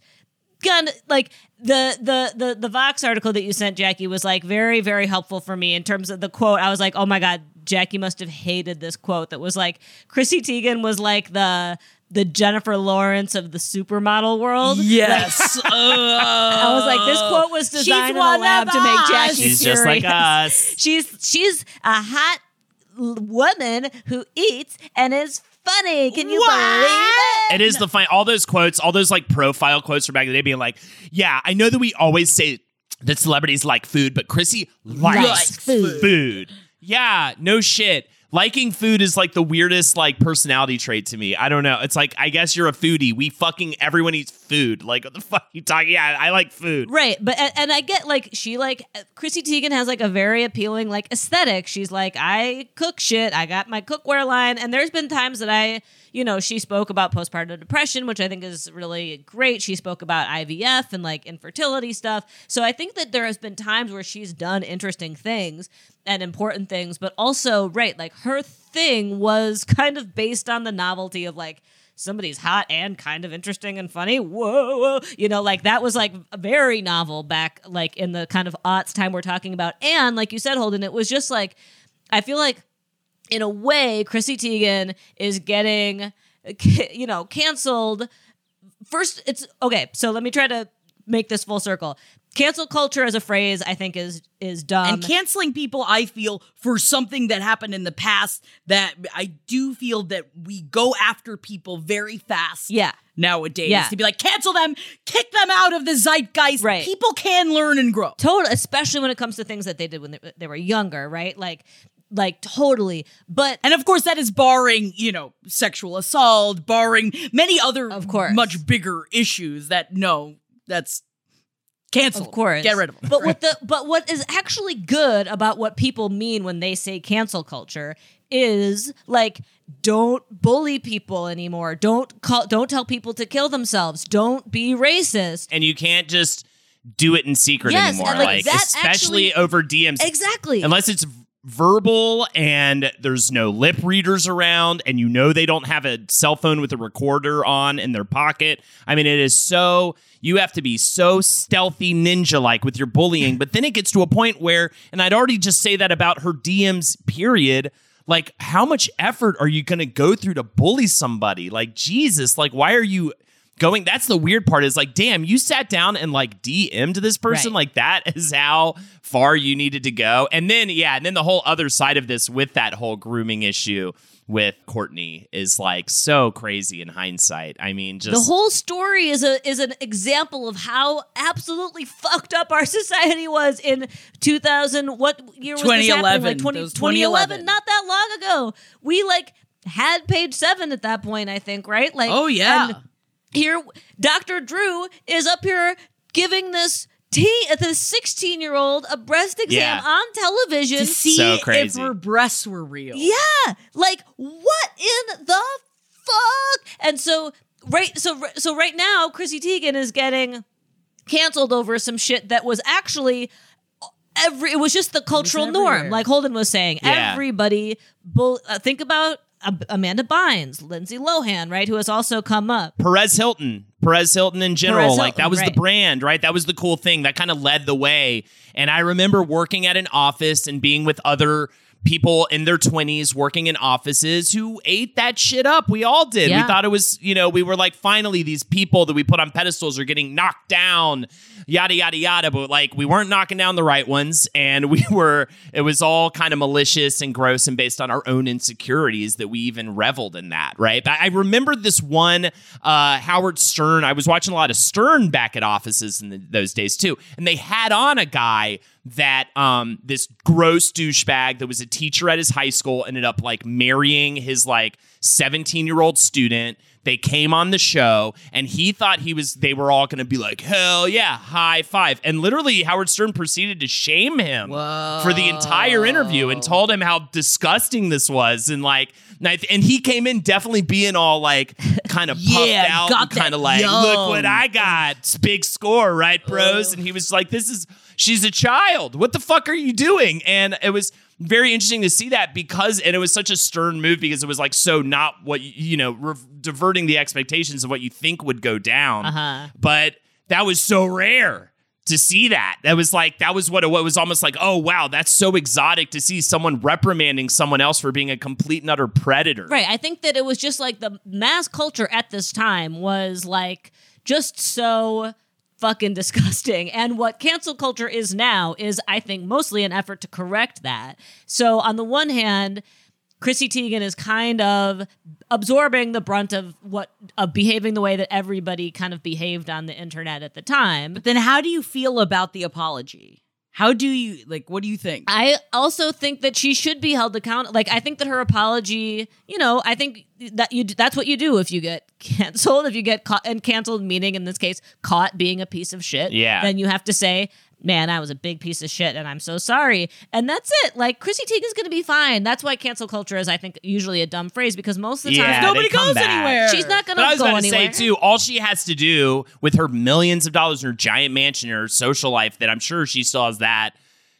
gun like the the the the Vox article that you sent Jackie was like very very helpful for me in terms of the quote. I was like, oh my god, Jackie must have hated this quote that was like Chrissy Teigen was like the the Jennifer Lawrence of the supermodel world. Yes. Uh, I was like, this quote was designed in the lab to make us. Jackie She's just like us. She's she's a hot l- woman who eats and is funny. Can you What? believe it? It is the fine. All those quotes, all those like profile quotes from back in the day, being like, "Yeah, I know that we always say that celebrities like food, but Chrissy likes, Likes food. food. Yeah, no shit. Liking food is like the weirdest like personality trait to me. I don't know. It's like I guess you're a foodie. We fucking everyone eats food. Like what the fuck you talking? Yeah, I like food. Right, but and, and I get like she like uh, Chrissy Teigen has like a very appealing like aesthetic. She's like I cook shit. I got my cookware line, and there's been times that I, you know, she spoke about postpartum depression, which I think is really great. She spoke about IVF and like infertility stuff. So I think that there has been times where she's done interesting things and important things, but also right, like her thing was kind of based on the novelty of like somebody's hot and kind of interesting and funny. Whoa, whoa. You know, like that was like very novel back like in the kind of aughts time we're talking about. And like you said, Holden, it was just like I feel like in a way, Chrissy Teigen is getting you know, canceled. First, it's okay, so let me try to make this full circle. Cancel culture as a phrase, I think, is is dumb. and canceling people i feel for something that happened in the past that i do feel that we go after people very fast Yeah. nowadays Yeah. to be like cancel them kick them out of the zeitgeist Right. people can learn and grow total especially when it comes to things that they did when they, they were younger right like like totally. But and of course that is barring you know sexual assault barring many other Of course. much bigger issues that no that's cancel of course. Get rid of them but what the but what is actually good about what people mean when they say cancel culture is like don't bully people anymore. Don't call don't tell people to kill themselves. Don't be racist. And you can't just do it in secret Yes, anymore. like, Like, especially actually- over DMs. exactly. Unless it's verbal and there's no lip readers around and you know they don't have a cell phone with a recorder on in their pocket. I mean it is so you have to be so stealthy ninja like with your bullying. But then it gets to a point where and i'd already just say that about her dms period like how much effort are you going to go through to bully somebody? Like jesus like why are you going that's the weird part is like damn you sat down and like dm'd this person Right. like that is how far you needed to go and then yeah and then the whole other side of this with that whole grooming issue with courtney is like so crazy in hindsight i mean just the whole story is a is an example of how absolutely fucked up our society was in 2000 what year was this happening? 2011. like 20, 2011 2011. not that long ago we like had page 7 at that point i think right like oh yeah and here Dr. Drew is up here giving this teen this 16 year old a breast exam Yeah. on television to see So if her breasts were real yeah, like what in the fuck? And so right, so so right now, Chrissy Teigen is getting canceled over some shit that was actually every. It was just the cultural norm, like Holden was saying. Yeah. Everybody, bull, uh, think about. Amanda Bynes, Lindsay Lohan, right, who has also come up. Perez Hilton, Perez Hilton in general, Perez like that was right. the brand, right? That was the cool thing that kind of led the way. And I remember working at an office and being with other people in their 20s working in offices who ate that shit up. We all did. We thought it was, you know, we were like, finally, these people that we put on pedestals are getting knocked down, yada, yada, yada. But like, we weren't knocking down the right ones. And we were, it was all kind of malicious and gross and based on our own insecurities that we even reveled in that, right? But I remember this one, uh, Howard Stern. I was watching a lot of Stern back at offices in the, those days too. And they had on a guy that um this gross douchebag that was a teacher at his high school ended up like marrying his like 17 year old student. They came on the show and he thought he was they were all gonna be like hell yeah high five. And literally howard stern proceeded to shame him for the entire interview and told him how disgusting this was and like and he came in definitely being all like kind of puffed Yeah, out got and kind of like look what i got big score right bros? And he was like this is she's a child what the fuck are you doing and it was very interesting to see that because and it was such a stern move because it was like so not what you, you know re- diverting the expectations of what you think would go down Uh-huh. but that was so rare to see that. That was like that was what it what was almost like, oh wow, that's so exotic to see someone reprimanding someone else for being a complete and utter predator. Right. I think that it was just like the mass culture at this time was like just so fucking disgusting. And what cancel culture is now is, I think, mostly an effort to correct that. So, on the one hand, Chrissy Teigen is kind of absorbing the brunt of what of behaving the way that everybody kind of behaved on the internet at the time. But Then how do you feel about the apology? How do you like? What do you think? I also think that she should be held accountable. Like I think that her apology, you know, I think that you that's what you do if you get canceled. If you get caught and canceled, meaning in this case caught being a piece of shit. Yeah. Then you have to say, "Man, I was a big piece of shit, and I'm so sorry." And that's it. Like Chrissy Teigen's gonna be fine. That's why cancel culture is, I think, usually a dumb phrase because most of the Yeah, time Nobody come goes back. anywhere. she's not gonna go anywhere. I was go about to anywhere. say too, all she has to do with her millions of dollars in her giant mansion and her social life, that I'm sure she still has that,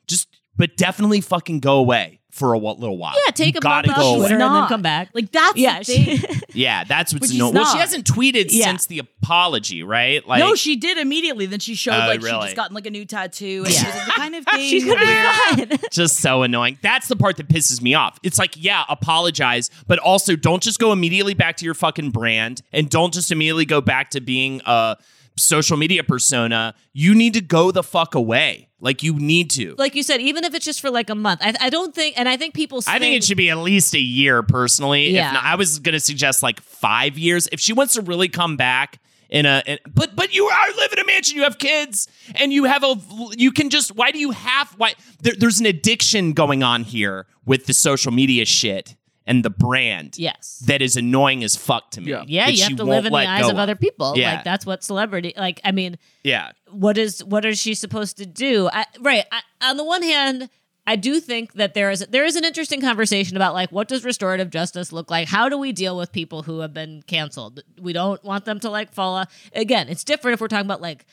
just but definitely fucking go away for a wh- little while. Yeah, take You a gotta month go off. Twitter and then come back. Like that's yeah, the thing. she, Yeah, that's what's Which no. Well, she hasn't tweeted Yeah. since the apology, right? Like, no, she did immediately. Then she showed Oh, like she just gotten like a new tattoo. And Yeah. she was like, the kind of thing. she's gonna be fine. just so annoying. That's the part that pisses me off. It's like, yeah, apologize, but also don't just go immediately back to your fucking brand and don't just immediately go back to being a social media persona. You need to go the fuck away. Like you need to. like you said, even if it's just for like a month, I, I don't think, and I think people. I think it should be at least a year, personally. Yeah. If not, I was going to suggest like five years. If she wants to really come back in a, in, but but you are live in a mansion, you have kids, and you have a, you can just. Why do you have? Why there, there's an addiction going on here with the social media shit and the brand. Yes. that is annoying as fuck to me. Yeah. Yeah, you have to live in the eyes go of other people. Yeah. Like that's what celebrity. Like I mean, Yeah, what is what is she supposed to do? I, right. I, on the one hand, I do think that there is there is an interesting conversation about like what does restorative justice look like? How do we deal with people who have been canceled? We don't want them to like fall off. Again, it's different if we're talking about like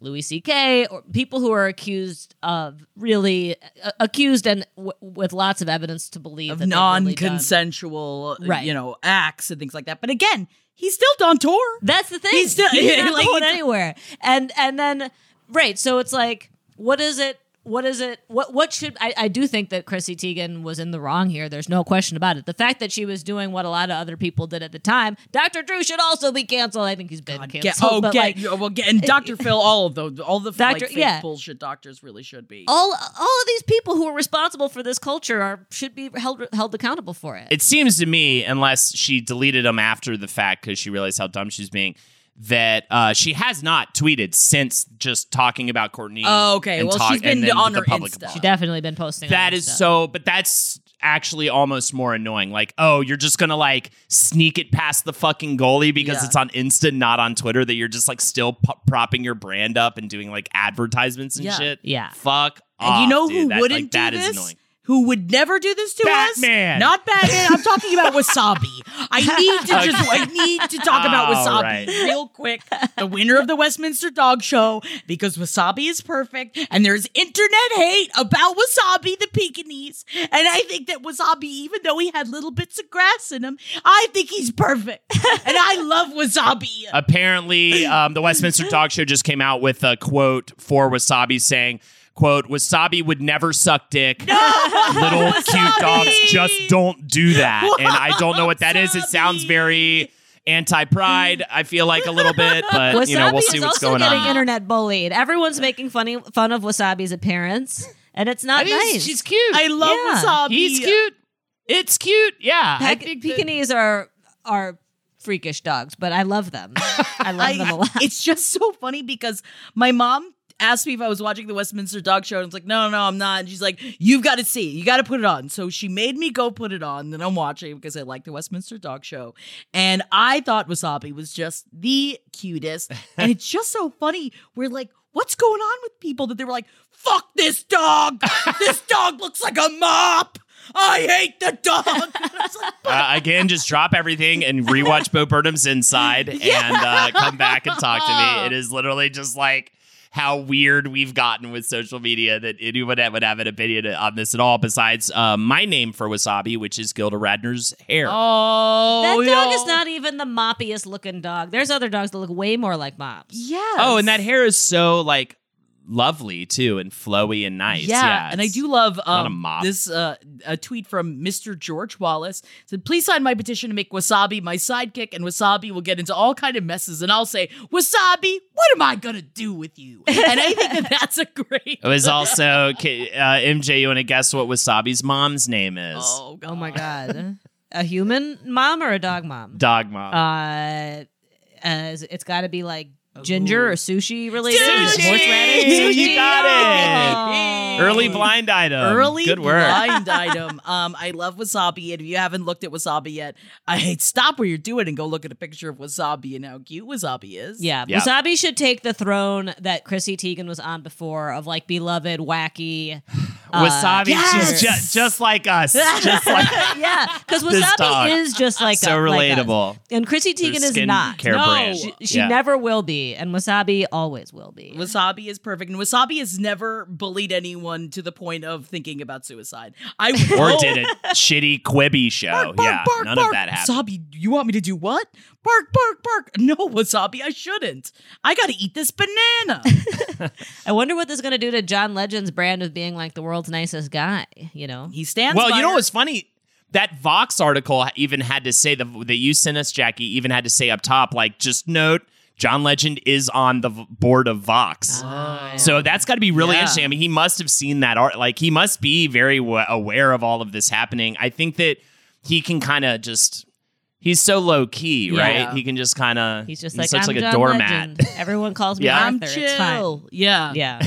Louis C.K. or people who are accused of really uh, accused and w- with lots of evidence to believe of that they've really non-consensual, Right. you know, acts and things like that. But again, he's still on tour. That's the thing. He's still- not like, going anywhere. And and then right, so it's like, what is it? What is it? What what should I, I do think that Chrissy Teigen was in the wrong here. There's no question about it. The fact that she was doing what a lot of other people did at the time, Dr. Drew should also be canceled. I think he's been Get, canceled. oh, but get, like, oh, well, get, and Dr. Phil, all of those, all the Dr. like, fake yeah. bullshit doctors really should be. all all of these people who are responsible for this culture are should be held held accountable for it. it seems to me, unless she deleted them after the fact because she realized how dumb she's being, that uh, she has not tweeted since just talking about Courtney. Oh, okay. and Well, talk- she's been and on her public Insta. apology. She definitely been posting. That on is stuff. so, but that's actually almost more annoying. Like, oh, you're just gonna like sneak it past the fucking goalie because Yeah. it's on Insta, not on Twitter. That you're just like still p- propping your brand up and doing like advertisements and Yeah. shit. Yeah. fuck. And you know who dude. Wouldn't like, that do is annoying. Who would never do this to Batman. us? Not Batman. I'm talking about Wasabi. I need to just I need to talk about Wasabi right. real quick. The winner of the Westminster Dog Show because Wasabi is perfect and there's internet hate about Wasabi the Pekingese. And I think that Wasabi even though he had little bits of grass in him, I think he's perfect. and I love Wasabi. Apparently, um, the Westminster Dog Show just came out with a quote for Wasabi saying, "quote Wasabi would never suck dick. Little cute dogs just don't do that." And I don't know what that is. It sounds very anti-pride. I feel like a little bit, but Wasabi you know, we'll see is what's also going getting on. internet bullied. Everyone's making funny fun of Wasabi's appearance, and it's not I think nice. She's cute. I love Yeah. Wasabi. He's cute. It's cute. Yeah. I Pe- think that- Pekingese are are freakish dogs, but I love them. I love them a lot. It's just so funny because my mom asked me if I was watching the Westminster Dog Show, and I was like, no, no, no, I'm not. And she's like, you've got to see. You got to put it on. So she made me go put it on. Then I'm watching because I like the Westminster Dog Show. And I thought Wasabi was just the cutest. and it's just so funny. We're like, what's going on with people that they were like, fuck this dog. this dog looks like a mop. I hate the dog. I was like, uh, again, just drop everything and rewatch Bo Burnham's Inside and uh, come back and talk to me. It is literally just like how weird we've gotten with social media that anyone would have an opinion on this at all. Besides uh, my name for Wasabi, which is Gilda Radner's hair. oh, that dog no. is not even the moppiest looking dog. There's other dogs that look way more like mops. Yeah. Oh, and that hair is so like lovely too and flowy and nice. Yeah, Yeah, and I do love not a um, this uh, a tweet from Mr. George Wallace said, "Please sign my petition to make Wasabi my sidekick, and Wasabi will get into all kind of messes, and I'll say, Wasabi, what am I gonna do with you?" And I think that that's a great. It was also K- uh, MJ. You want to guess what Wasabi's mom's name is? Oh, Oh my god. a human mom or a dog mom? Dog mom. Uh, as it's got to be like ginger or sushi related. Sushi! Horseradish. You got it. Yay! Early blind item. Early Good work. blind item. Um, I love wasabi, and if you haven't looked at wasabi yet, I stop what you're doing and go look at a picture of wasabi and how cute wasabi is. Yeah, Yeah. Wasabi should take the throne that Chrissy Teigen was on before of like beloved, wacky. uh, Wasabi, yes! she's just, just like us. just like yeah, because Wasabi is just like so a- like us. relatable. and Chrissy Teigen is not. care No. brand. She, she Yeah. never will be, and Wasabi always will be. Wasabi is perfect, and Wasabi has never bullied anyone to the point of thinking about suicide. I or will- did a shitty Quibi show. Bark, bark, yeah, bark, none bark. of that happened. Wasabi, you want me to do what? Bark, bark, bark. No, Wasabi, I shouldn't. I gotta eat this banana. I wonder what this is going to do to John Legend's brand of being like the world's nicest guy. You know, he stands Well, by you know her. what's funny? That Vox article even had to say the that you sent us, Jackie, even had to say up top, like, just note John Legend is on the board of Vox. Ah, so that's got to be really Yeah. interesting. I mean, he must have seen that art. Like, he must be very w- aware of all of this happening. I think that he can kind of just. He's so low key, Yeah. right? He can just kind of. he's just like such I'm like a doormat. Legend. Everyone calls me Yeah. I'm Arthur. It's fine. chill. Yeah. Yeah,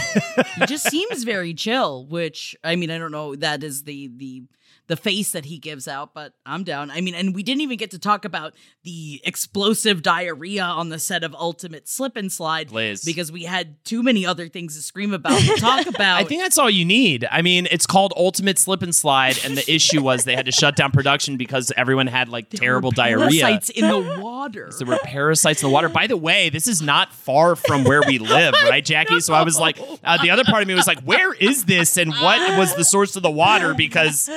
he just seems very chill, which I mean, I don't know. That is the the the face that he gives out, but I'm down. I mean, and we didn't even get to talk about the explosive diarrhea on the set of Ultimate Slip and Slide Liz. because we had too many other things to scream about and talk about. I think that's all you need. I mean, it's called Ultimate Slip and Slide, and the issue was they had to shut down production because everyone had like terrible diarrhea. Parasites in the water. There were parasites in the water. By the way, this is not far from where we live, right, Jackie? So I was like, uh, the other part of me was like, where is this, and what was the source of the water? Because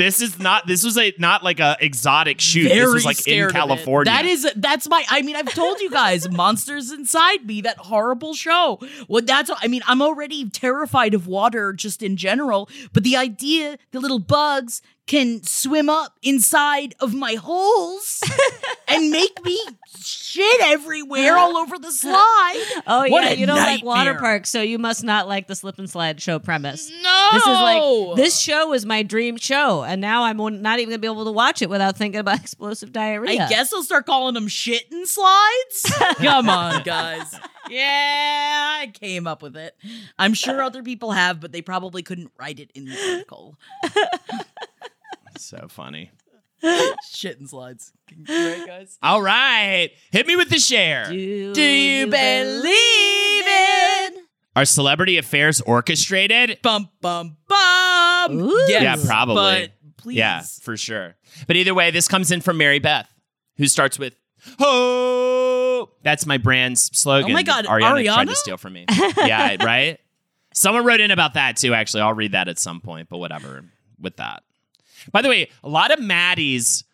this is not. This was a not like a exotic shoot. this Very was like in scared of it. California. That is that's my. I mean, I've told you guys, Monsters Inside Me, that horrible show. Well, that's. I mean, I'm already terrified of water just in general, but the idea the little bugs can swim up inside of my holes and make me shit everywhere They're all over the slide. Oh What yeah, you don't like water nightmare. parks, so you must not like the slip and slide show premise. No, This is like this show is my dream show, and now I'm not even gonna be able to watch it without thinking about explosive diarrhea. I guess I'll start calling them shit and slides. Come on, guys. Yeah, I came up with it. I'm sure other people have, but they probably couldn't write it in the article. So funny. shit and slides. Right, guys? All right, hit me with the share. Do, Do you believe it? Are celebrity affairs orchestrated? Bum, bum, bum. Ooh. Yes, Yeah, probably. But please. Yeah, for sure. But either way, this comes in from Mary Beth, who starts with "Ho." That's my brand's slogan. Oh my God, Ariana, tried Ariana? to steal from me. yeah, right. Someone wrote in about that too. Actually, I'll read that at some point. But whatever with that. By the way, a lot of Maddies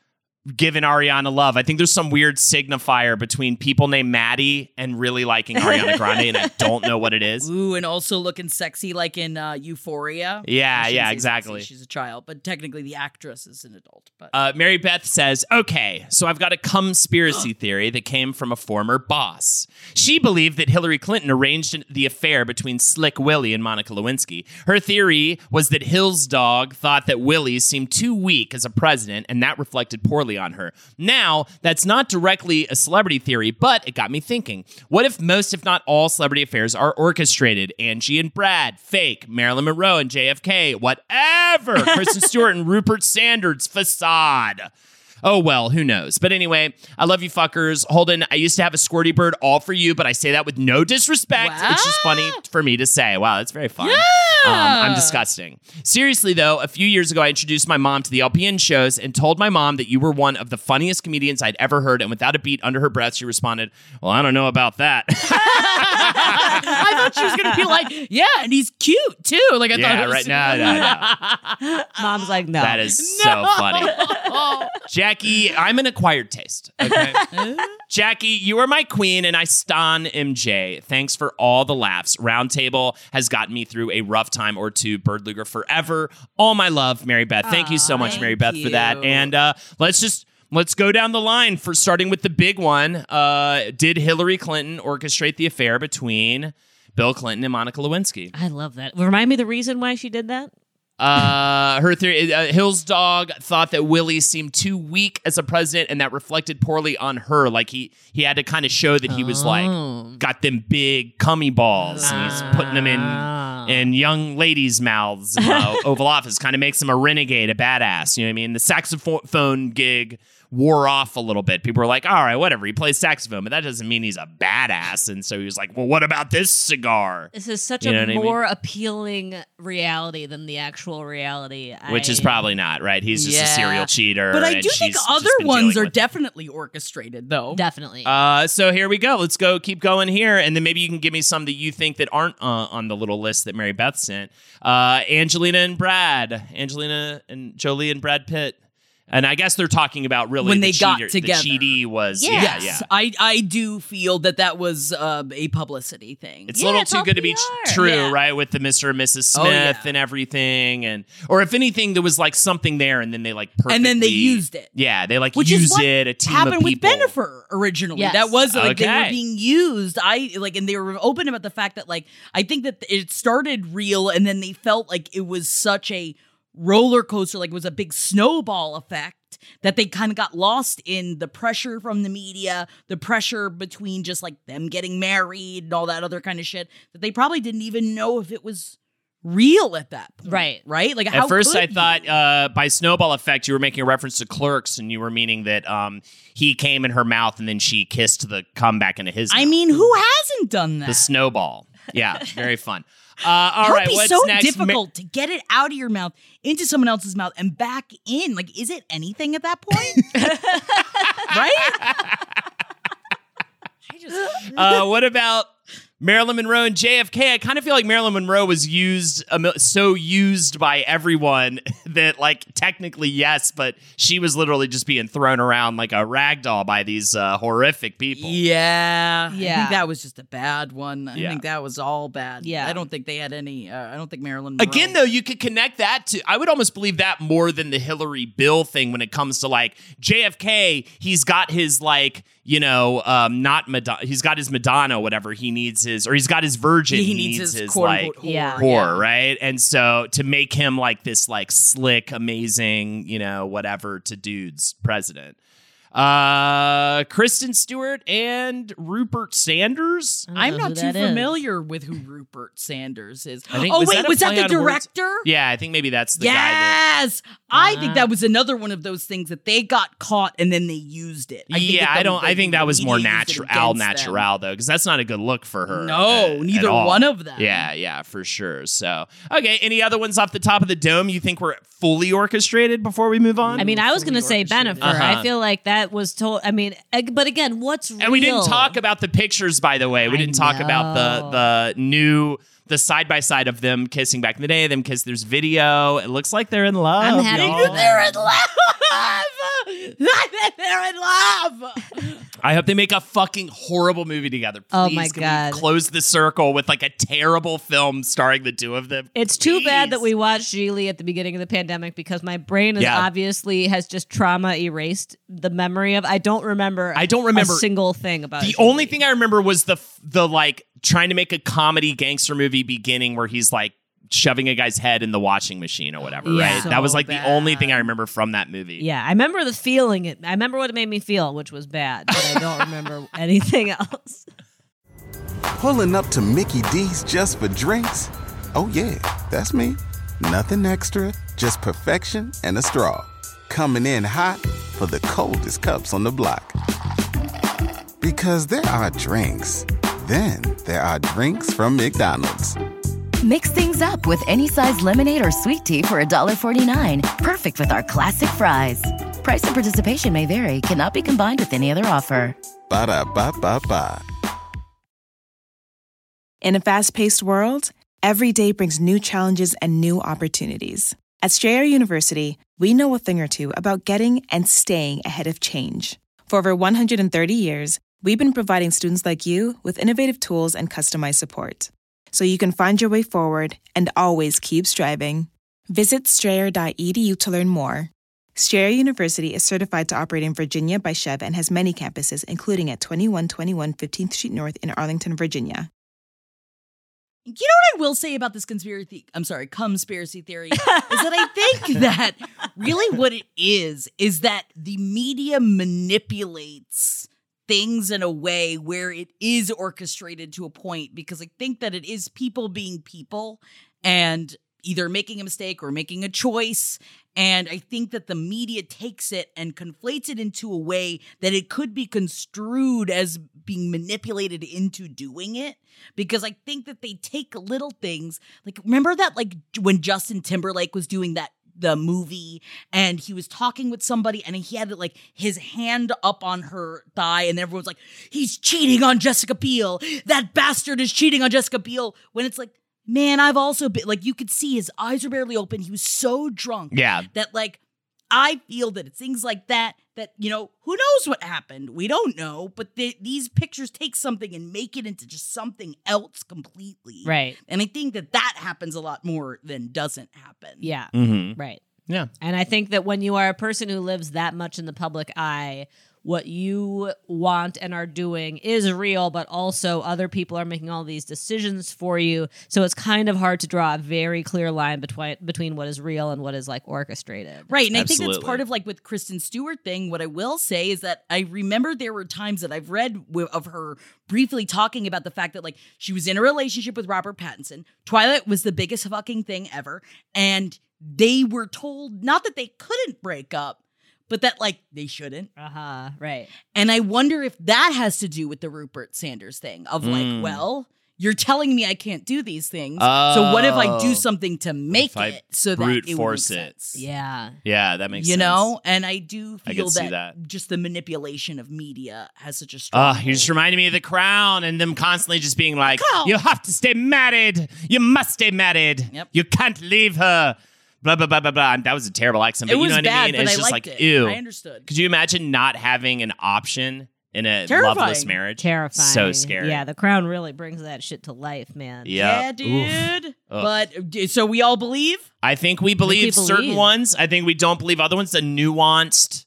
giving Ariana love. I think there's some weird signifier between people named Maddie and really liking Ariana Grande, and I don't know what it is. Ooh, and also looking sexy like in uh, Euphoria. Yeah, yeah, exactly. sexy, She's a child, but technically the actress is an adult. But Uh, Mary Beth says, okay, so I've got a conspiracy theory that came from a former boss. She believed that Hillary Clinton arranged the affair between Slick Willie and Monica Lewinsky. Her theory was that Hill's dog thought that Willie seemed too weak as a president, and that reflected poorly on her. Now, that's not directly a celebrity theory, but it got me thinking. What if most, if not all, celebrity affairs are orchestrated? Angie and Brad, fake. Marilyn Monroe and JFK, whatever. Kristen Stewart and Rupert Sanders, facade. Oh well, who knows? But anyway, I love you fuckers. Holden, I used to have a squirty bird all for you, but I say that with no disrespect. It's just funny for me to say. Wow, that's very fun. Um, I'm disgusting. Seriously, though, a few years ago, I introduced my mom to the LPN shows and told my mom that you were one of the funniest comedians I'd ever heard. And without a beat under her breath, she responded, Well, I don't know about that. I thought she was gonna be like, yeah, and he's cute too. Like I thought. yeah, was right. No, no, no. Mom's like, no. That is so funny. Jackie, I'm an acquired taste. Okay. Jackie, you are my queen, and I stan MJ. Thanks for all the laughs. Roundtable has gotten me through a rough time or two. Bird Luger forever. All my love, Mary Beth. Thank you so much, Mary Beth, for that. you. And uh, let's just let's go down the line for starting with the big one. Uh, did Hillary Clinton orchestrate the affair between Bill Clinton and Monica Lewinsky? I love that. Remind me the reason why she did that. Uh, her theory, uh, Hill's dog thought that Willie seemed too weak as a president, and that reflected poorly on her. Like he he had to kind of show that he was Oh. like got them big cummy balls, and he's putting them in Ah. in young ladies' mouths in the Oval Office. Kind of makes him a renegade, a badass. You know what I mean? The saxophone gig wore off a little bit. People were like, "All right, whatever. He plays saxophone, but that doesn't mean he's a badass." And so he was like, "Well, what about this cigar?" This is such You know a what I mean? more appealing reality than the actual reality. Which is probably not right. He's just a serial cheater. But I do think other ones are with- definitely orchestrated, though. definitely. Uh, so here we go. Let's go. Keep going here, and then maybe you can give me some that you think that aren't uh, on the little list that Mary Beth sent. Uh, Angelina and Brad, Angelina and Jolie and Brad Pitt, and I guess they're talking about really When the they got together. The cheaty was Yeah. yeah, yes, yeah. I I do feel that that was uh, a publicity thing. It's Yeah, a little it's too all good to be ch- true, Yeah. right? With the Mr. and Mrs. Smith Oh, yeah. and everything, and or if anything, there was like something there, and then they like perfectly, And then they used it. Yeah, they like Which use is what it. A team happened of with people. Bennifer originally. Yes. That was like they were being used. I like, and they were open about the fact that like I think that it started real, and then they felt like it was such a roller coaster, like it was a big snowball effect that they kind of got lost in the pressure from the media, the pressure between just like them getting married and all that other kind of shit that they probably didn't even know if it was real at that point. Right. Right. Like how At first, could I thought uh, by snowball effect, you were making a reference to Clerks, and you were meaning that um, he came in her mouth and then she kissed the come back into his. I mouth. mean, who hasn't done that? the snowball. Yeah, very fun. Uh, all right, would be so next? Difficult to get it out of your mouth into someone else's mouth and back in? Like, is it anything at that point? right? uh, what about Marilyn Monroe and JFK? I kind of feel like Marilyn Monroe was used, a so used by everyone that, like, technically yes, but she was literally just being thrown around like a rag doll by these uh, horrific people. Yeah. I Yeah. think that was just a bad one. I Yeah. think that was all bad. Yeah. I don't think they had any. Uh, I don't think Marilyn. Monroe- Again, though, you could connect that to. I would almost believe that more than the Hillary Bill thing when it comes to like JFK. He's got his like you know, um, not Madonna. He's got his Madonna, whatever he needs his, or he's got his Virgin. he, needs, his, quote like unquote whore. Yeah. whore, right? And so to make him like this like slick, amazing, you know, whatever to dudes president. Uh Kristen Stewart and Rupert Sanders. I don't I'm not too that is. familiar with who Rupert Sanders is. I think- oh was wait, that was that the on words? director? Yeah, I think maybe that's the guy that yes, I think that was another one of those things that they got caught and then they used it. I think yeah, that I don't. I think that was more media natural, al them. natural though, because that's not a good look for her. No, uh, neither at one of them. Yeah, yeah, for sure. So, okay, any other ones off the top of the dome you think were fully orchestrated before we move on? I mean, I was going to say orchestrated. Bennifer. Uh-huh. I feel like that was told. I mean, but again, what's real? and we didn't talk about the pictures, by the way. We I didn't talk about the the new the side by side of them kissing back in the day. Them kiss. There's video. It looks like they're in love. I'm happy. They're in love. They're in love. I hope they make a fucking horrible movie together. Please, Oh my God. close the circle with like a terrible film starring the two of them. It's too bad that we watched Gigli at the beginning of the pandemic because my brain is Yeah. obviously has just trauma erased the memory of. I don't remember. I don't remember- a single thing about The only thing I remember was the the like trying to make a comedy gangster movie beginning where he's like shoving a guy's head in the washing machine or whatever, Yeah. right? that was So like the only thing I remember from that movie. Yeah, I remember the feeling. It. I remember what it made me feel, which was bad, but I don't remember anything else. Pulling up to Mickey D's just for drinks? Oh, yeah, that's me. Nothing extra, just perfection and a straw. Coming in hot for the coldest cups on the block. Because there are drinks, then there are drinks from McDonald's. Mix things up with any size lemonade or sweet tea for $1.49. Perfect with our classic fries. Price and participation may vary, cannot be combined with any other offer. Ba da ba ba ba. In a fast paced world, every day brings new challenges and new opportunities. At Strayer University, we know a thing or two about getting and staying ahead of change. For over 130 years, we've been providing students like you with innovative tools and customized support so you can find your way forward and always keep striving. Visit strayer.edu to learn more. Strayer University is certified to operate in Virginia by SCHEV and has many campuses, including at 2121 15th Street North in Arlington, Virginia. You know what I will say about this conspiracy? I'm sorry, conspiracy theory is that I think that really what it is is that the media manipulates things in a way where it is orchestrated to a point because I think that it is people being people and either making a mistake or making a choice. And I think that the media takes it and conflates it into a way that it could be construed as being manipulated into doing it. Because I think that they take little things, like remember that, like when Justin Timberlake was doing that the movie and he was talking with somebody and he had like his hand up on her thigh and everyone's like he's cheating on Jessica Biel. That bastard is cheating on Jessica Biel. When it's like man I've also been like you could see his eyes were barely open. He was so drunk Yeah. that like I feel that it's things like that that you know who knows what happened we don't know but the, these pictures take something and make it into just something else completely Right. and I think that that happens a lot more than doesn't happen Yeah. Mm-hmm. Right. Yeah. And I think that when you are a person who lives that much in the public eye, what you want and are doing is real, but also other people are making all these decisions for you. So it's kind of hard to draw a very clear line between between what is real and what is like orchestrated. Right. And I think that's part of like with Kristen Stewart thing. What I will say is that I remember there were times that I've read wi- of her briefly talking about the fact that like she was in a relationship with Robert Pattinson. Twilight was the biggest fucking thing ever. And they were told not that they couldn't break up, but that like they shouldn't. Uh huh. Right. And I wonder if that has to do with the Rupert Sanders thing of like, Mm. well, you're telling me I can't do these things. so what if I Oh. do something to make If I it so that it would force it. sense? Yeah. Yeah, that makes sense. you sense. know and i do I feel could see that, that. just the manipulation of media has such a strong Oh, you just hold. reminded me of the crown and them constantly just being like, Crown. you have to stay married. You must stay married. Yep. You can't leave her. Blah, blah, blah, blah, blah. And that was a terrible accent. it But you was know what bad I mean? but it's i just liked like, it ew. i understood Could you imagine not having an option in a Terrifying. loveless marriage? Terrifying. So scary. Yeah. The crown really brings that shit to life, man. Yeah. yeah dude but d- so we all believe I think we believe certain believe. ones. I think we don't believe other ones. The nuanced.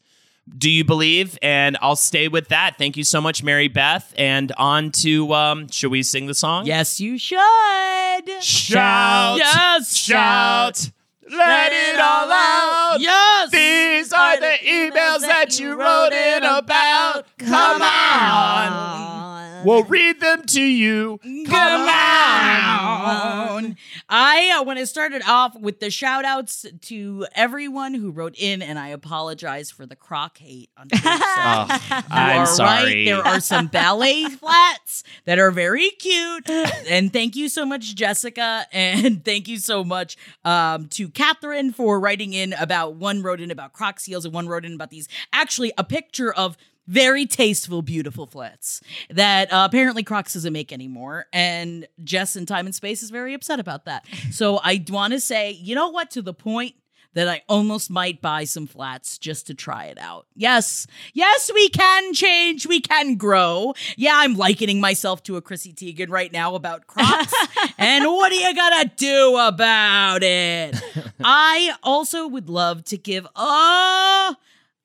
Do you believe? And I'll stay with that. Thank you so much, Mary Beth. And on to um, should we sing the song? yes you should Shout. yes Shout. Let it all out. yes These are the emails that you wrote in about. Come on. We'll read them to you. Come on. I uh, want to start it off with the shout outs to everyone who wrote in, and I apologize for the croc hate on Twitter. Oh, I'm sorry. Right. There are some ballet flats that are very cute. And thank you so much, Jessica. And thank you so much um, to Catherine for writing in about one wrote in about croc seals and one wrote in about these. Actually, a picture of very tasteful, beautiful flats that uh, apparently Crocs doesn't make anymore. And Jess in Time and Space is very upset about that. So I want to say, you know what? To the point that I almost might buy some flats just to try it out. Yes, yes, we can change, we can grow. Yeah, I'm likening myself to a Chrissy Teigen right now about Crocs. and what are you gonna do about it? I also would love to give a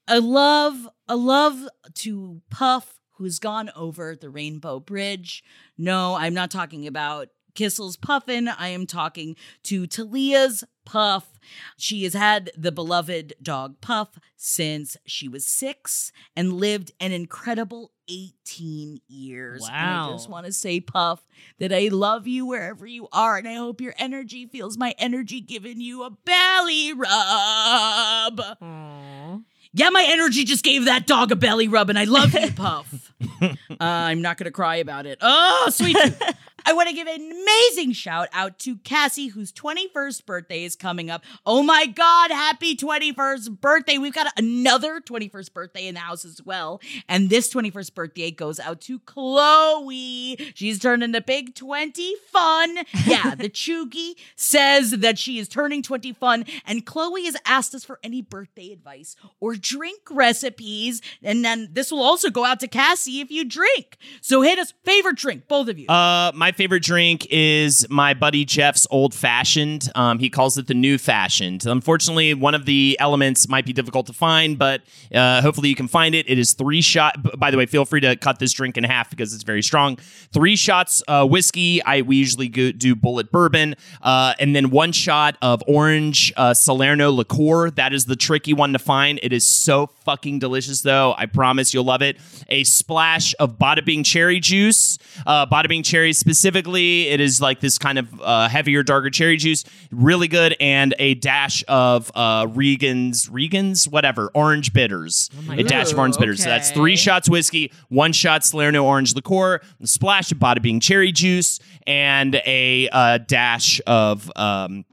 a love a love to Puff who's gone over the Rainbow Bridge. No, I'm not talking about Kissel's Puffin. I am talking to Talia's Puff. She has had the beloved dog Puff since she was six and lived an incredible 18 years. And I just want to say, Puff, that I love you wherever you are. And I hope your energy feels my energy giving you a belly rub. Aw. Yeah, my energy just gave that dog a belly rub, and I love you, Puff. uh, I'm not going to cry about it. Oh, sweet. I want to give an amazing shout out to Cassie, whose 21st birthday is coming up. Oh my God, happy 21st birthday. We've got another 21st birthday in the house as well. And this 21st birthday goes out to Chloe. She's turning the big 20 fun. Yeah, the Chugi says that she is turning 20 fun. And Chloe has asked us for any birthday advice or drink recipes. And then this will also go out to Cassie if you drink. So hit us favorite drink, both of you. Uh, my favorite drink is my buddy Jeff's old fashioned. Um, he calls it the new fashioned. Unfortunately, one of the elements might be difficult to find, but uh, hopefully you can find it. It is three shot. By the way, feel free to cut this drink in half because it's very strong. Three shots uh, whiskey. I we usually go, do Bulleit bourbon, uh, and then one shot of orange uh, Solerno liqueur. That is the tricky one to find. It is so fucking delicious, though. I promise you'll love it. A splash of Bada Bing cherry juice. Uh, Bada Bing cherry specifically, it is like this kind of uh, heavier, darker cherry juice. Really good. And a dash of uh, Regan's, Regan's, whatever, orange bitters. a dash of orange bitters. So that's three shots whiskey, one shot Solerno orange liqueur, a splash of Bada Bing cherry juice, and a uh, dash of um,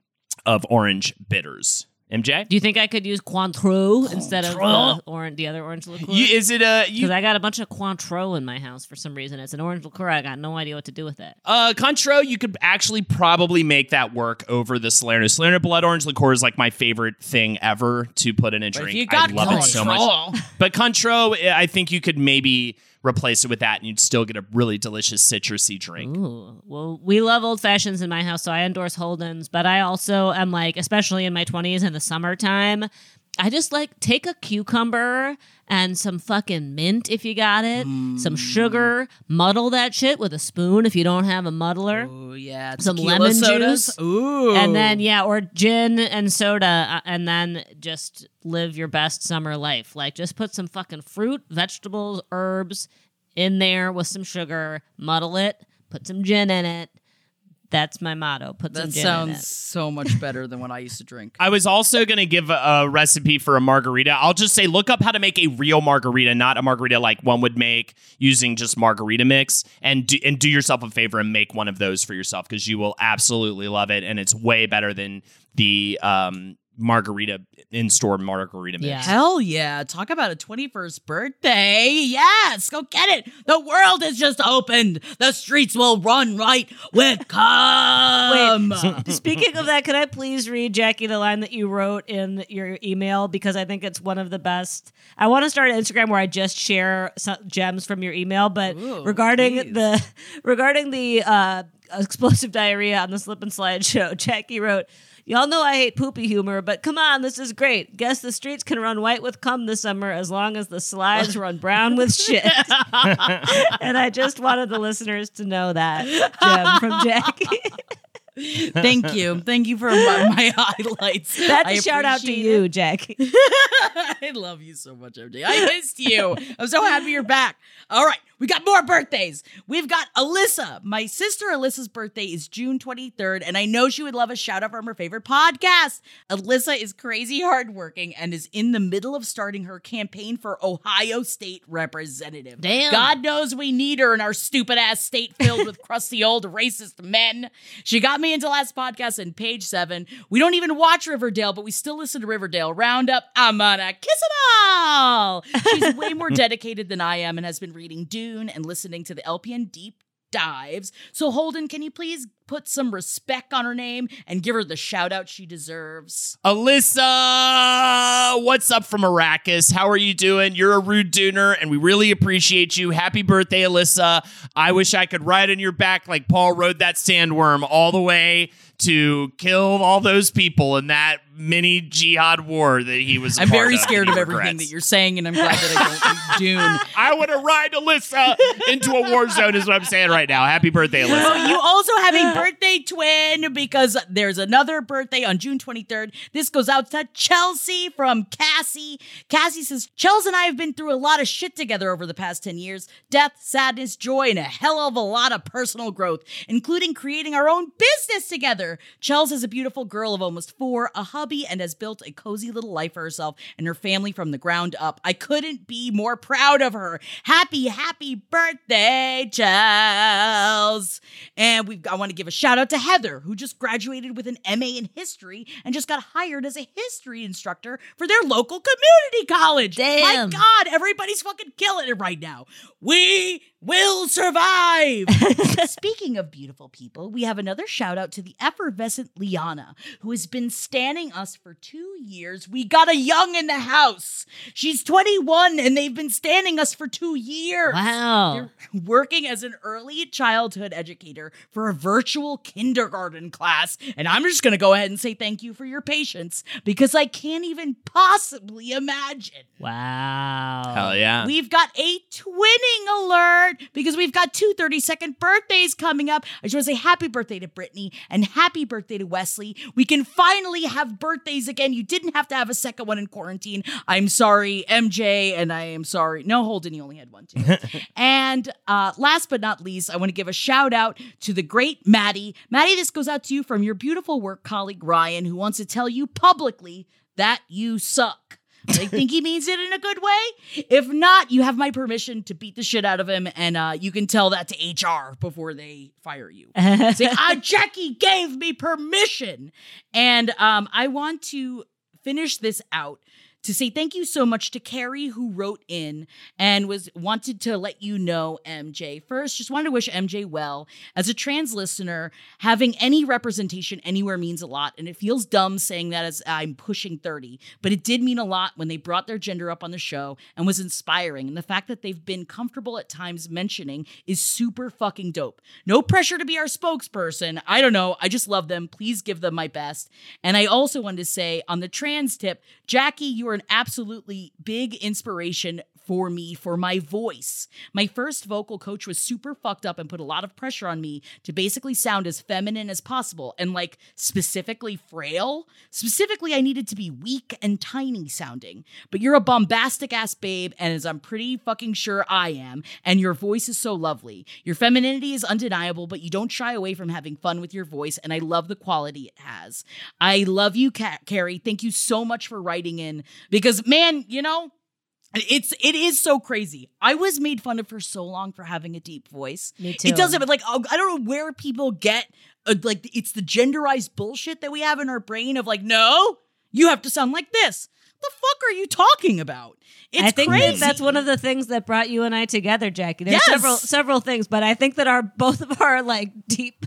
of orange bitters. MJ? Do you think I could use Cointreau instead of the, orange, the other orange liqueur? You, is it a you? Because I got a bunch of Cointreau in my house for some reason. It's an orange liqueur. I got no idea what to do with it. Uh, Cointreau, you could actually probably make that work over the Solerno. Solerno Blood Orange liqueur is like my favorite thing ever to put in a drink. you got I love it so much. But Cointreau, I think you could maybe replace it with that, and you'd still get a really delicious citrusy drink. Ooh. Well, we love old fashions in my house, so I endorse Holden's. But I also am like, especially in my 20s in the summertime, I just like take a cucumber and some fucking mint if you got it, some sugar, muddle that shit with a spoon if you don't have a muddler. Oh yeah, Some lemon sodas. juice. Ooh, And then, yeah, or gin and soda, uh, and then just live your best summer life. Like, just put some fucking fruit, vegetables, herbs in there with some sugar, muddle it, put some gin in it. That's my motto. Put some that gin in sounds it. so much better than what I used to drink. I was also going to give a, a recipe for a margarita. I'll just say look up how to make a real margarita, not a margarita like one would make using just margarita mix, and do, and do yourself a favor and make one of those for yourself because you will absolutely love it, and it's way better than the um, margarita in store margarita mix. Yeah. Hell yeah! Talk about a twenty-first birthday. Yes, go get it. The world has just opened. The streets will run right with come. Speaking of that, can I please read, Jackie, the line that you wrote in your email? Because I think it's one of the best. I want to start an Instagram where I just share some gems from your email, but Ooh, regarding please. the regarding the uh, explosive diarrhea on the slip and slide show, Jackie wrote. Y'all know I hate poopy humor, but come on, this is great. Guess the streets can run white with cum this summer as long as the slides run brown with shit. and I just wanted the listeners to know that gem from Jackie. Thank you, thank you for my, my highlights. That's I a shout out to you, it. Jackie. I love you so much, MD. I missed you. I'm so happy you're back. All right, we got more birthdays. We've got Alyssa. My sister Alyssa's birthday is June 23rd, and I know she would love a shout out from her favorite podcast. Alyssa is crazy hardworking and is in the middle of starting her campaign for Ohio State Representative. Damn. God knows we need her in our stupid ass state filled with crusty old racist men. She got me into last podcast in page seven. We don't even watch Riverdale, but we still listen to Riverdale Roundup. I'm gonna kiss it all. She's way more dedicated than I am and has been reading And listening to the LPN deep dives. So Holden, can you please put some respect on her name and give her the shout out she deserves? Alyssa, what's up from Arrakis? How are you doing? You're a rude dooner, and we really appreciate you. Happy birthday, Alyssa. I wish I could ride on your back like Paul rode that sandworm all the way to kill all those people in that mini jihad war that he was. i I'm very scared of everything that you're saying, and I'm glad that I don't read Dune. I want to ride Alyssa into a war zone, is what I'm saying right now. Happy birthday, Alyssa. Oh, you also have a birthday twin because there's another birthday on June 23rd. This goes out to Chelsea from Cassie. Cassie says, Chels and I have been through a lot of shit together over the past 10 years death, sadness, joy, and a hell of a lot of personal growth, including creating our own business together. mother. Chels is a beautiful girl of almost four, a and has built a cozy little life for herself and her family from the ground up. I couldn't be more proud of her. Happy, happy birthday, Chels. And we I want to give a shout out to Heather, who just graduated with an MA in history and just got hired as a history instructor for their local community college. Damn. My God, everybody's fucking killing it right now. We will survive. Speaking of beautiful people, we have another shout out to the effervescent Liana, who has been standing us for two years. We got a young in the house. She's 21 and they've been standing us for two years. Wow. They're working as an early childhood educator for a virtual kindergarten class. And I'm just going to go ahead and say thank you for your patience because I can't even possibly imagine. Wow. Hell yeah. We've got a twinning alert because we've got two 30 second birthdays coming up. I just want to say happy birthday to Brittany and happy birthday to Wesley. We can finally have birthdays again. You didn't have to have a second one in quarantine. I'm sorry, MJ, and I am sorry. No, Holden, you only had one too. and uh, last but not least, I want to give a shout out to the great Maddie. Maddie, this goes out to you from your beautiful work colleague Ryan, who wants to tell you publicly that you suck. I think he means it in a good way. If not, you have my permission to beat the shit out of him, and uh, you can tell that to HR before they fire you. Say, ah, Jackie gave me permission. And um, I want to finish this out to say thank you so much to Carrie who wrote in and was wanted to let you know MJ. First, just wanted to wish MJ well. As a trans listener, having any representation anywhere means a lot and it feels dumb saying that as I'm pushing 30, but it did mean a lot when they brought their gender up on the show and was inspiring. And the fact that they've been comfortable at times mentioning is super fucking dope. No pressure to be our spokesperson. I don't know. I just love them. Please give them my best. And I also wanted to say on the trans tip, Jackie, you are an absolutely big inspiration for me for my voice. My first vocal coach was super fucked up and put a lot of pressure on me to basically sound as feminine as possible and like specifically frail. Specifically, I needed to be weak and tiny sounding. But you're a bombastic ass babe, and as I'm pretty fucking sure I am, and your voice is so lovely. Your femininity is undeniable, but you don't shy away from having fun with your voice, and I love the quality it has. I love you, Ca- Carrie. Thank you so much for writing in because, man, you know, it's it is so crazy. I was made fun of for so long for having a deep voice. Me too. It doesn't, but like oh, I don't know where people get uh, like it's the genderized bullshit that we have in our brain of like, no, you have to sound like this. The fuck are you talking about? It's I think crazy. that that's one of the things that brought you and I together, Jackie. There's Yes. several several things, but I think that our both of our like deep,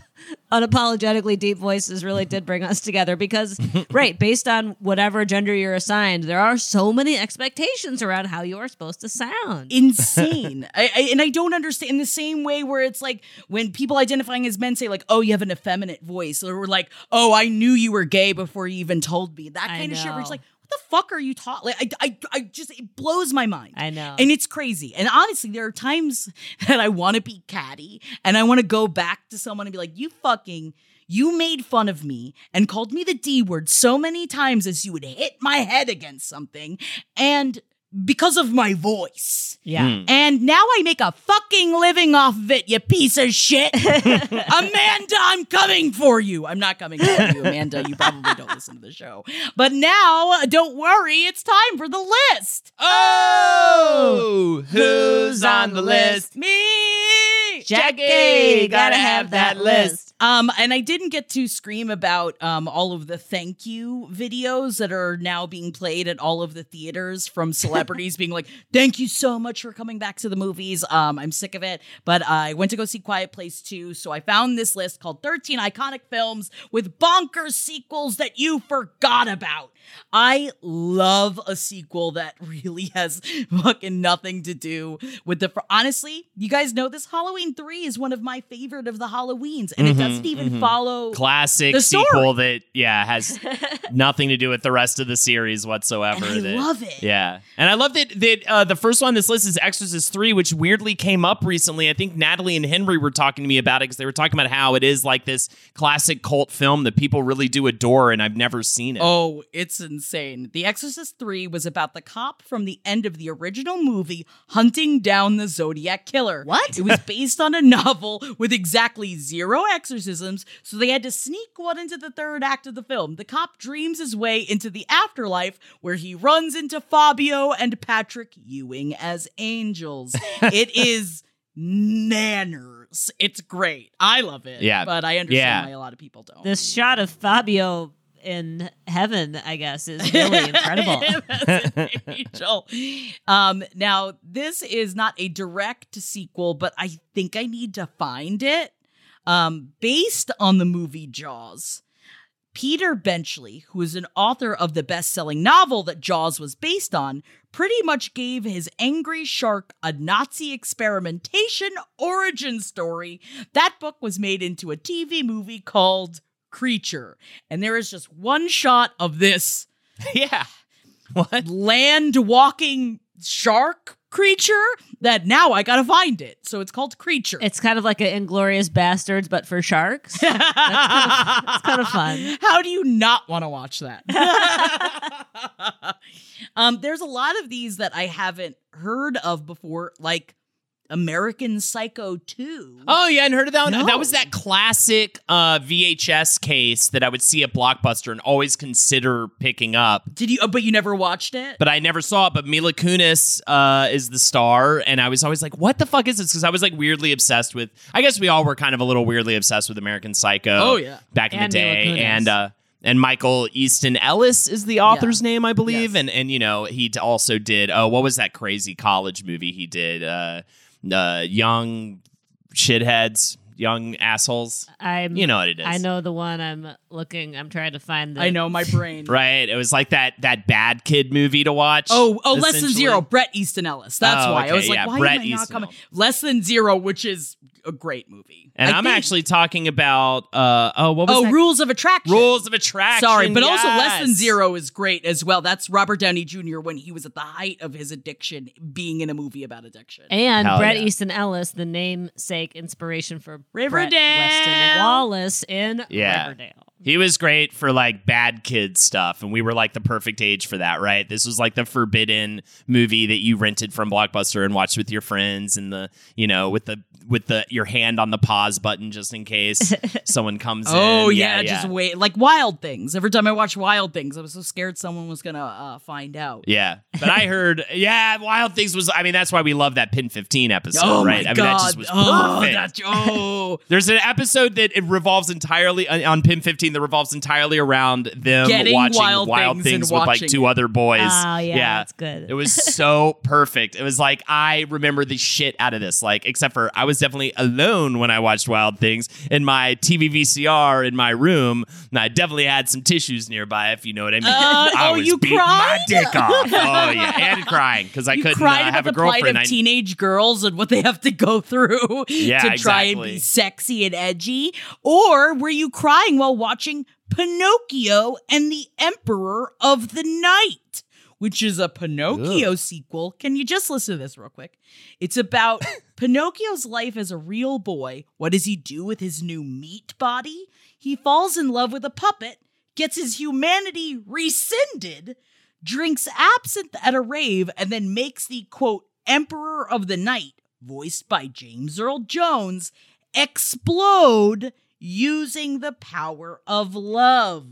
unapologetically deep voices really did bring us together because, right, based on whatever gender you're assigned, there are so many expectations around how you are supposed to sound. insane. I, I, and I don't understand in the same way where it's like when people identifying as men say like, "Oh, you have an effeminate voice," or we're like, "Oh, I knew you were gay before you even told me." That I kind of shit. Where it's know. like, "What the fuck are you talking?" Like, I, I, I just it blows my mind. I know. and it's crazy. And honestly, there are times that I want to be catty and I want to go back to someone and be like, "You fucking." You made fun of me and called me the D word so many times as you would hit my head against something. And because of my voice. Yeah. Hmm. And now I make a fucking living off of it, you piece of shit. Amanda, I'm coming for you. I'm not coming for you, Amanda. You probably don't listen to the show. But now, uh, don't worry, it's time for the list. Oh, oh who's on the list? Me! Jackie, gotta have that list. Um, and I didn't get to scream about um all of the thank you videos that are now being played at all of the theaters from celebrities being like, "Thank you so much for coming back to the movies." Um, I'm sick of it, but I went to go see Quiet Place 2, so I found this list called 13 iconic films with bonkers sequels that you forgot about. I love a sequel that really has fucking nothing to do with the. Fr- Honestly, you guys know this Halloween 3 is one of my favorite of the Halloweens, and it doesn't even follow. Classic sequel that yeah has nothing to do with the rest of the series whatsoever. And I that- love it. Yeah, and I love that that uh, the first one on this list is Exorcist Three, which weirdly came up recently. I think Natalie and Henry were talking to me about it because they were talking about how it is like this classic cult film that people really do adore, and I've never seen it. Oh, it's insane. The Exorcist 3 was about the cop from the end of the original movie hunting down the Zodiac Killer. What? It was based on a novel with exactly zero exorcisms, so they had to sneak one into the third act of the film. The cop dreams his way into the afterlife where he runs into Fabio and Patrick Ewing as angels. it is nanners. It's great. I love it. Yeah. But I understand Yeah. why a lot of people don't. This shot of Fabio in heaven, I guess, is really incredible. An angel. Um, now, this is not a direct sequel, but I think I need to find it. Um, based on the movie Jaws, Peter Benchley, who is an author of the best selling novel that Jaws was based on, pretty much gave his angry shark a Nazi experimentation origin story. That book was made into a TV movie called Creature. And there is just one shot of this yeah. What? land walking shark creature that now I gotta find it. So it's called Creature. It's kind of like an Inglourious Basterds, but for sharks. That's kind of, that's kind of fun. How do you not want to watch that? um, there's a lot of these that I haven't heard of before, like American Psycho 2. Oh yeah, I hadn't heard of that one. No. That was that classic uh, VHS case that I would see at Blockbuster and always consider picking up. Did you? uh, But you never watched it. But I never saw it. But Mila Kunis uh, is the star, and I was always like, "What the fuck is this?" Because I was like weirdly obsessed with. I guess we all were kind of a little weirdly obsessed with American Psycho. Oh, yeah. back in And the Mila day, Kunis. and uh, and Michael Easton Ellis is the author's Yeah. name, I believe, Yes. and and you know he d- also did. Oh, what was that crazy college movie he did? Uh, young shitheads, young assholes. I'm, You know what it is. I know the one I'm looking. I'm trying to find. The, I know my brain. Right? It was like that that bad kid movie to watch. Oh, oh, less than zero. Bret Easton Ellis. That's Oh, why I was like, yeah, why Bret am I not Easton coming? Ellis. Less than zero, which is a great movie. And I I'm think- actually talking about uh oh what was oh, that? Rules of Attraction. Rules of Attraction. Sorry, but also less than zero is great as well. That's Robert Downey Jr. when he was at the height of his addiction, being in a movie about addiction. And Hell Bret yeah. Easton Ellis, the namesake inspiration for Riverdale. Bret Weston Wallis in Yeah. Riverdale. He was great for like bad kid stuff, and we were like the perfect age for that, right? This was like the forbidden movie that you rented from Blockbuster and watched with your friends, and the you know with the with the your hand on the pause button just in case someone comes in. Oh yeah, just wait. Like Wild Things. Every time I watch Wild Things, I was so scared someone was gonna uh, find out. Yeah, but I heard, yeah, Wild Things was. I mean, that's why we love that PEN15 episode, oh right? I mean, that just was oh, perfect. that's oh, There's an episode that it revolves entirely uh, on PEN15 that revolves entirely around them Getting watching Wild Wild, Things Things, with like two it. other boys. Oh, yeah, yeah, that's good. It was so perfect. It was like I remember the shit out of this. Like, except for I was definitely alone when I watched Wild Things in my TV VCR in my room, and I definitely had some tissues nearby, if you know what I mean. Uh, I oh, you beating my cried? dick off. Oh yeah, and crying because I you couldn't uh, have about a the girlfriend. of I- teenage girls and what they have to go through Yeah, to try and be sexy and edgy, or were you crying while watching Pinocchio and the Emperor of the Night? Which is a Pinocchio sequel. Can you just listen to this real quick? It's about Pinocchio's life as a real boy. What does he do with his new meat body? He falls in love with a puppet, gets his humanity rescinded, drinks absinthe at a rave, and then makes the quote, Emperor of the Night, voiced by James Earl Jones, explode using the power of love.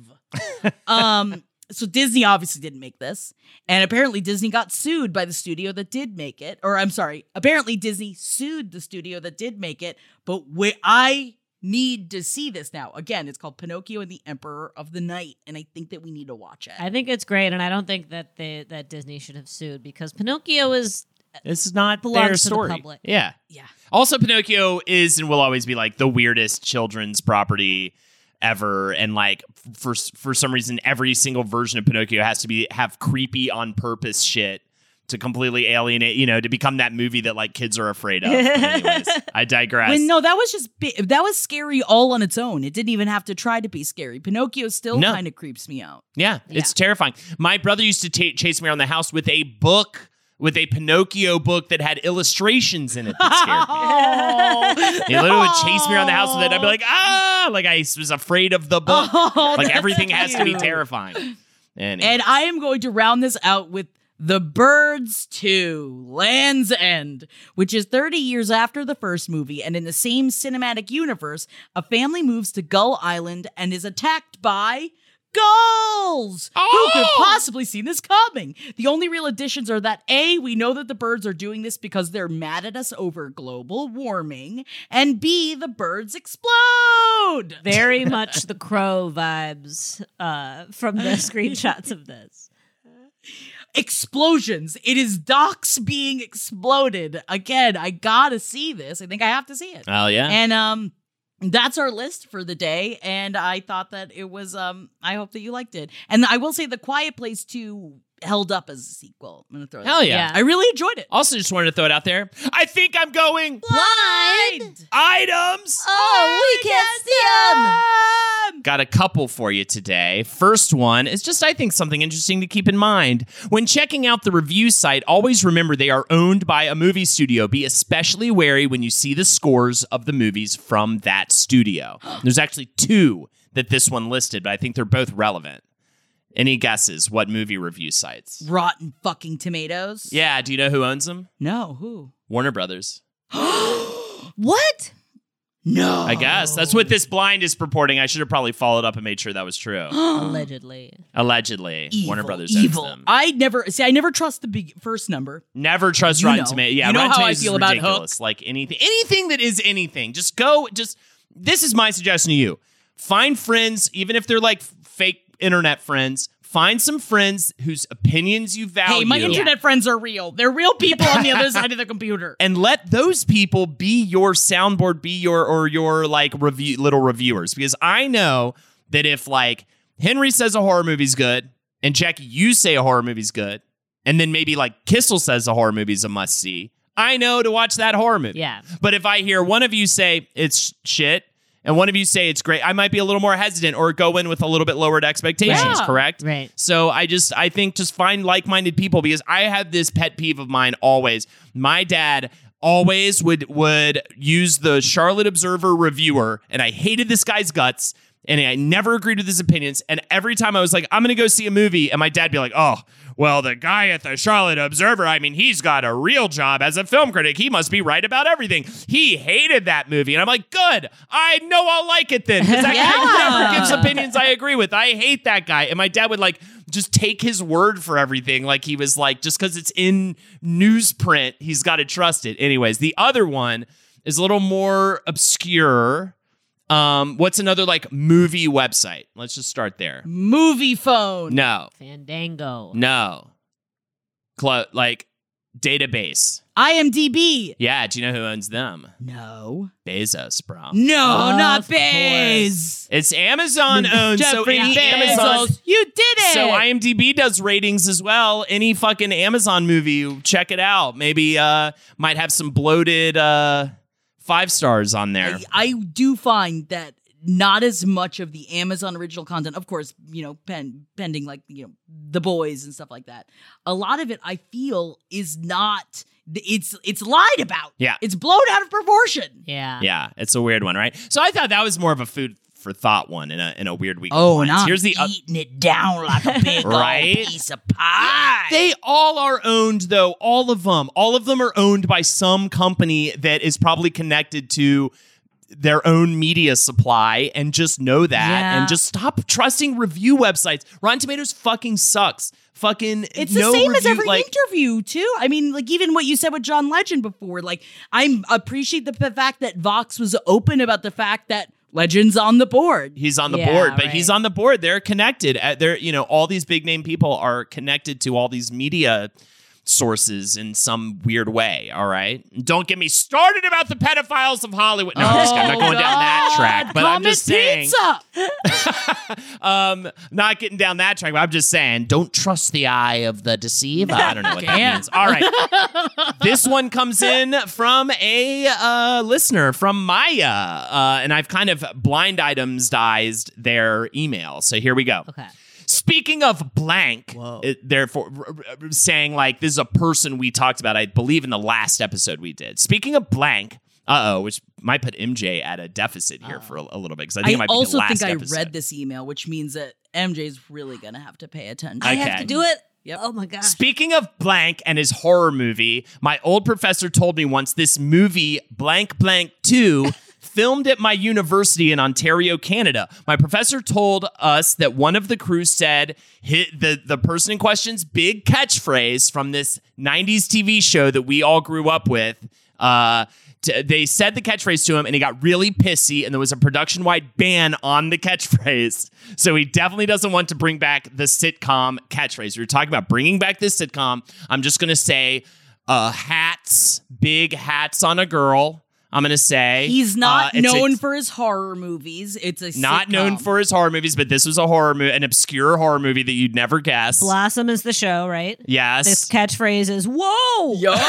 um, so Disney obviously didn't make this, and apparently Disney got sued by the studio that did make it. Or I'm sorry, apparently Disney sued the studio that did make it. But wh- I need to see this now. Again, it's called Pinocchio and the Emperor of the Night, and I think that we need to watch it. I think it's great, and I don't think that they that Disney should have sued because Pinocchio is This is not their to the story. public. Yeah. yeah. Also, Pinocchio is and will always be like the weirdest children's property ever, and like for for some reason, every single version of Pinocchio has to be have creepy on purpose shit to completely alienate, you know, to become that movie that like kids are afraid of. Anyways, I digress. But no, that was just that was scary all on its own. It didn't even have to try to be scary. Pinocchio still No. kind of creeps me out. Yeah, it's terrifying. My brother used to ta chase me around the house with a book, with a Pinocchio book that had illustrations in it that scared me. He literally would chase me around the house with it. I'd be like, ah, like I was afraid of the book. Oh, like everything has to be terrifying. Anyway. And I am going to round this out with The Birds 2 Land's End, which is 30 years after the first movie, and in the same cinematic universe, a family moves to Gull Island and is attacked by gulls. Who could possibly see this coming? The only real additions are that A, we know that the birds are doing this because they're mad at us over global warming, and B, the birds explode. Very much the crow vibes uh, from the screenshots of this. explosions. It is docks being exploded. Again, I gotta see this. I think I have to see it. Oh yeah. And um that's our list for the day. And I thought that it was um I hope that you liked it. And I will say the Quiet Place 2 held up as a sequel. I'm gonna throw that. Hell yeah. Yeah. I really enjoyed it. Also, just wanted to throw it out there. I think I'm going Blind. items. Oh, we oh, can't see them. Got a couple for you today. First one is just, I think, something interesting to keep in mind. When checking out the review site, always remember they are owned by a movie studio. Be especially wary when you see the scores of the movies from that studio. There's actually two that this one listed, but I think they're both relevant. Any guesses what movie review sites? Rotten fucking tomatoes. Yeah, do you know who owns them? No, who? Warner Brothers. What? No. I guess. That's what this blind is purporting. I should have probably followed up and made sure that was true. Allegedly. Allegedly, Evil, Warner Brothers evil. owns them. I never see. I never trust the big first number. Never trust You Rotten know. Tomatoes. Yeah, You know Rotten how I Tomatoes is feel about ridiculous. Like anything, anything that is anything. Just go. Just this is my suggestion to you. Find friends, even if they're like fake internet friends. Find some friends whose opinions you value. Hey, my internet friends are real. They're real people on the other side of the computer. and let those people be your soundboard, be your or your like review little reviewers. Because I know that if like Henry says a horror movie's good, and Jackie, you say a horror movie's good, and then maybe like Kissel says a horror movie's a must see, I know to watch that horror movie. Yeah. But if I hear one of you say it's shit and one of you say it's great, I might be a little more hesitant or go in with a little bit lowered expectations, Yeah. correct? Right. So I just I think just find like-minded people because I have this pet peeve of mine always. My dad always would would use the Charlotte Observer reviewer and I hated this guy's guts and I never agreed with his opinions and every time I was like I'm going to go see a movie and my dad be like, "Oh, well, the guy at the Charlotte Observer, I mean, he's got a real job as a film critic. He must be right about everything. He hated that movie. And I'm like, good. I know I'll like it then. Because that guy never gives opinions I agree with. I hate that guy. And my dad would like just take his word for everything. Like he was like, just because it's in newsprint, he's got to trust it. Anyways, the other one is a little more obscure. Um, what's another like movie website? Let's just start there. Movie phone. No, Fandango. no. Clo- like database. IMDb. Yeah, do you know who owns them? No. Bezos, bro. No, Of not course. Bez. It's Amazon owned. so Jeffrey any Bezos. Amazon. You did it. So IMDb does ratings as well. Any fucking Amazon movie, check it out. Maybe uh might have some bloated uh five stars on there. I, I do find that not as much of the Amazon original content, of course, you know, pen, pending like you know the boys and stuff like that. A lot of it, I feel, is not. It's it's lied about. Yeah. it's blown out of proportion. Yeah. yeah, it's a weird one, right? So I thought that was more of a food for thought one in a in a weird week. Oh, and. I'm here's the uh, eating it down like a big Right? old piece of pie. They all are owned, though. All of them. All of them are owned by some company that is probably connected to their own media supply and just know that Yeah. and just stop trusting review websites. Rotten Tomatoes fucking sucks. Fucking It's no the same as every like, interview too. I mean, like even what you said with John Legend before. Like I appreciate the fact that Vox was open about the fact that Legend's on the board. He's on the Yeah, board, but right. he's on the board. They're connected. Uh, They're you know all these big name people are connected to all these media sources in some weird way. All right, don't get me started about the pedophiles of Hollywood. No, I'm, just, I'm not going down that track. But I'm just saying, um, not getting down that track. But I'm just saying, don't trust the eye of the deceiver. I don't know what that means. All right, this one comes in from a uh, listener from Maya, uh, and I've kind of blind items dized their email. So here we go. Okay. Speaking of blank, it- therefore r- r- saying like this is a person we talked about, I believe in the last episode we did. Speaking of blank, uh oh, which might put MJ at a deficit here for a, a little bit because I think it I might be also the last think I episode. read this email, which means that MJ's really gonna have to pay attention. I have to do it. Yep. Oh my gosh. Speaking of blank and his horror movie, my old professor told me once this movie, blank blank 2, filmed at my university in Ontario, Canada. My professor told us that one of the crew said the, the person in question's big catchphrase from this 90s TV show that we all grew up with. Uh, t- they said the catchphrase to him and he got really pissy and there was a production wide ban on the catchphrase. So he definitely doesn't want to bring back the sitcom catchphrase. We were talking about bringing back this sitcom. I'm just going to say uh, hats, big hats on a girl. I'm going to say He's not Uh, it's a- known for his horror movies. It's a not known for his horror movies, but this was a horror movie, an obscure horror movie that you'd never guess. Blossom is the show, right? yes. This catchphrase is "Whoa!" Yo!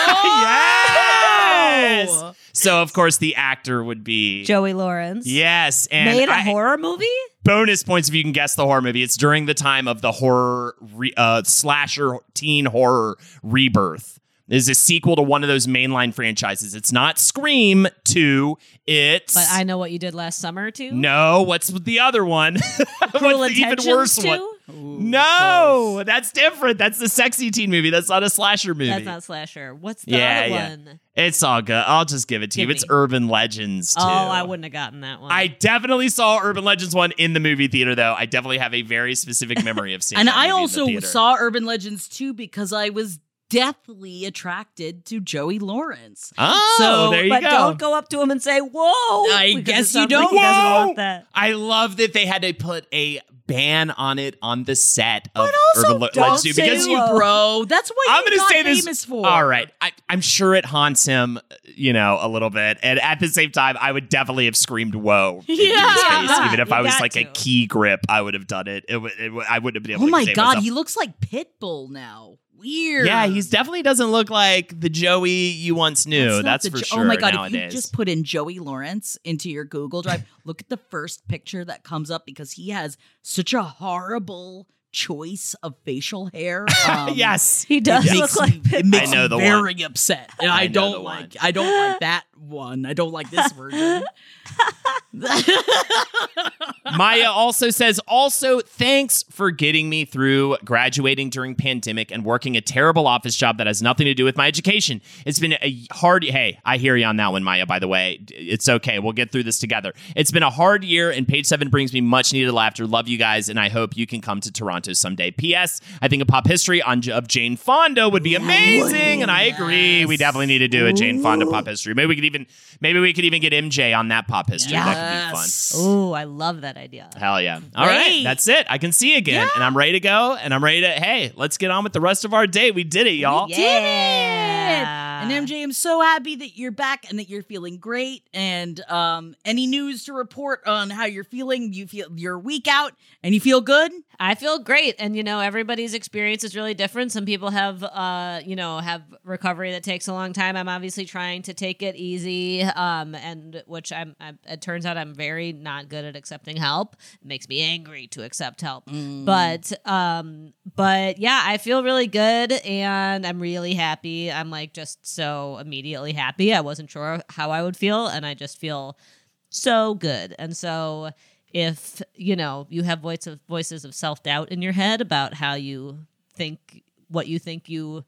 yes. So of course the actor would be Joey Lawrence. Yes, and Made a I- horror movie? bonus points if you can guess the horror movie. It's during the time of the horror re- uh, slasher teen horror rebirth. It is a sequel to one of those mainline franchises. It's not Scream 2. It's But I know what you did last summer too. No, what's the other one? Cruel what's the even worse too? one? No, that's different. That's the sexy teen movie. That's not a slasher movie. That's not slasher. What's the Yeah, other yeah. one? It's all good. I'll just give it to Give you. It's. Urban Legends 2. Oh, I wouldn't have gotten that one. I definitely saw Urban Legends 1 in the movie theater, though. I definitely have a very specific memory of seeing And that I movie in the also saw Urban Legends 2 because I was deathly attracted to Joey Lawrence. Oh, So- there you but go. don't go up to him and say "Whoa." I guess you don't. He Whoa! want that. I love that they had to put a ban on it on the set of But also, Urban Le- don't Legends 2 say because you, bro. That's what I'm going to got say this. famous for. All right. I, I'm sure it haunts him, you know, a little bit. And at the same time, I would definitely have screamed "whoa" Yeah. face, even if You I was got like a key grip. I would have done it. It, would, it would- I wouldn't have been able. Oh to my contain god, myself. he looks like Pitbull now. Weird. Yeah, he's definitely doesn't look like the Joey you once knew. That's, the for Jo- oh sure. Oh my god, nowadays. if you just put in Joey Lawrence into your Google Drive, look at the first picture that comes up because he has such a horrible choice of facial hair. Um, yes, He does It look makes like me, it makes I know me the very upset, and I I, don't like. one. I don't like that one. I don't like this version. Maya also says, also, thanks for getting me through graduating during pandemic and working a terrible office job that has nothing to do with my education. It's been a hard hey, I hear you on that one, Maya, by the way. It's okay. We'll get through this together. It's been a hard year, and page seven brings me much needed laughter. Love you guys, and I hope you can come to Toronto someday. P.S. I think a pop history on of Jane Fonda would be amazing. And I agree. We definitely need to do a Jane Fonda pop history. Maybe we could even maybe we could even get MJ on that pop history. That could be fun. Yes. Ooh, I love that idea. Hell yeah. All right. Great. That's it. I can see again. And I'm ready to go. And I'm ready to, hey, let's get on with the rest of our day. We did it, y'all. We did Yeah. And MJ, I'm so happy that you're back and that you're feeling great. And um, any news to report on how you're feeling? You feel you're week out and you feel good? I feel great, and you know everybody's experience is really different. Some people have, uh, you know, have recovery that takes a long time. I'm obviously trying to take it easy, um, and which I'm. I, it turns out I'm very not good at accepting help. It makes me angry to accept help, but, um, but yeah, I feel really good, and I'm really happy. I'm like just so immediately happy. I wasn't sure how I would feel, and I just feel so good, and so if you know you have voice of voices of self-doubt in your head about how you think what you think you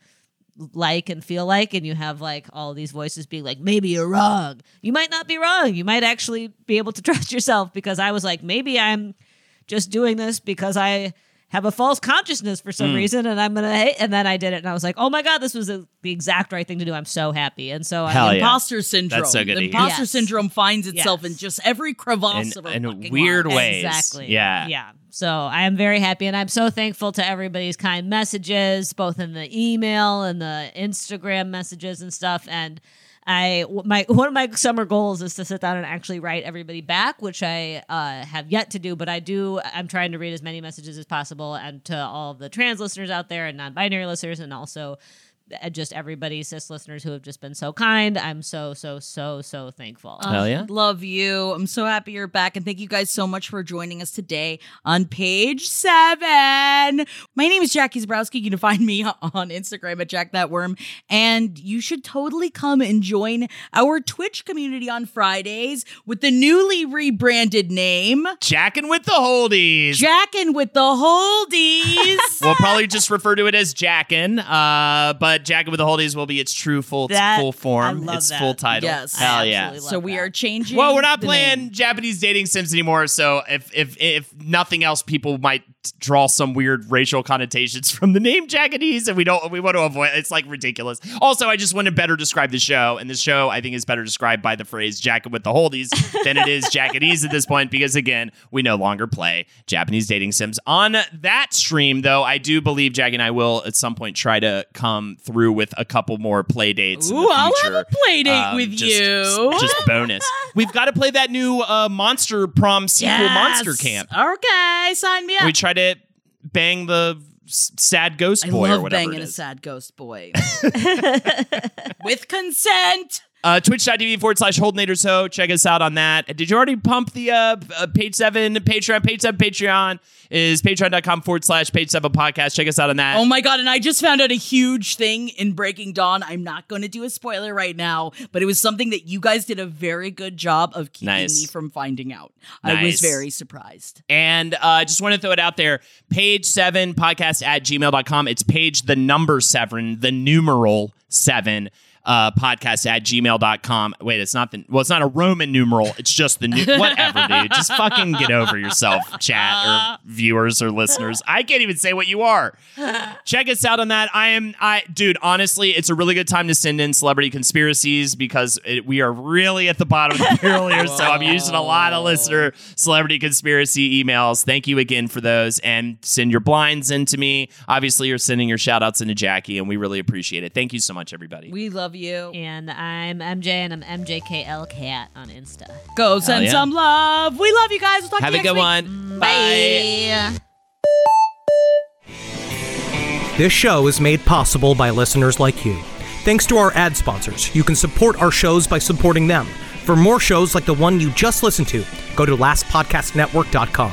like and feel like and you have like all these voices being like maybe you're wrong. You might not be wrong. You might actually be able to trust yourself because i was like maybe i'm just doing this because i have a false consciousness for some hmm. reason and i'm gonna hate and then i did it and i was like oh my god this was the the exact right thing to do i'm so happy and so Hell i yeah. Imposter syndrome. That's so good The to hear. imposter Yes. syndrome finds itself Yes. in just every crevasse In, of our in fucking weird lives. ways. Exactly. Yeah. Yeah. So I am very happy and I'm so thankful to everybody's kind messages, both in the email and the Instagram messages and stuff. And I my one of my summer goals is to sit down and actually write everybody back, which I uh, have yet to do, but I do. I'm trying to read as many messages as possible, and to all the trans listeners out there and non-binary listeners, and also just everybody, cis listeners who have just been so kind. I'm so, so, so, so thankful. Hell yeah. Love you. I'm so happy you're back. And thank you guys so much for joining us today on page seven. My name is Jackie Zebrowski. You can find me on Instagram at Jack That Worm. And you should totally come and join our Twitch community on Fridays with the newly rebranded name Jackin' with the Holdies. Jackin' with the Holdies. we'll probably just refer to it as Jackin', uh, but Jackin' with the Holdies will be its true full That- full form, I love its that. full title. Yes. Hell I yeah. absolutely so we that. are changing. Well, we're not the playing name. Japanese dating sims anymore, so if if if nothing else, people might draw some weird racial connotations from the name Japanese, and we don't we want to avoid. It's like ridiculous. Also, I just want to better describe the show, and the show I think is better described by the phrase "Jackin' with the Holdies" than it is Japanese at this point, because again, we no longer play Japanese dating sims on that stream. Though I do believe Jack and I will at some point try to come through with a couple more play dates. in the Ooh, I'll have a play date Um, with just- you. Just bonus. We've got to play that new uh, Monster Prom sequel, Monster Camp. Okay, sign me up. We try to bang the sad ghost I boy love or whatever banging it a sad ghost boy. With consent. Uh, Twitch.tv forward slash Holdnators Ho. Check us out on that. Did you already pump the uh, uh, page seven Patreon? Page seven Patreon is patreon.com forward slash page seven podcast. Check us out on that. Oh my god, and I just found out a huge thing in Breaking Dawn. I'm not going to do a spoiler right now, but it was something that you guys did a very good job of keeping Nice. me from finding out. I was very surprised. And uh, I just want to throw it out there. Page seven podcast at gmail.com. It's page the number seven, the numeral seven. Uh, podcast at gmail.com. Wait, it's not the well, it's not a Roman numeral. It's just the new whatever, dude. Just fucking get over yourself, chat or viewers or listeners. I can't even say what you are. Check us out on that. I am I dude, honestly, it's a really good time to send in celebrity conspiracies because it, we are really at the bottom of the barrel here. so I'm using a lot of listener celebrity conspiracy emails. Thank you again for those and send your blinds into me. Obviously, you're sending your shout outs into Jackie, and we really appreciate it. Thank you so much, everybody. We love you. And I'm MJ and I'm MJKL Cat on Insta. Go send yeah. some love. We love you guys. We'll talk Have to a you good next week. one. Mm, Bye. This show is made possible by listeners like you. Thanks to our ad sponsors, you can support our shows by supporting them. For more shows like the one you just listened to, go to lastpodcastnetwork.com.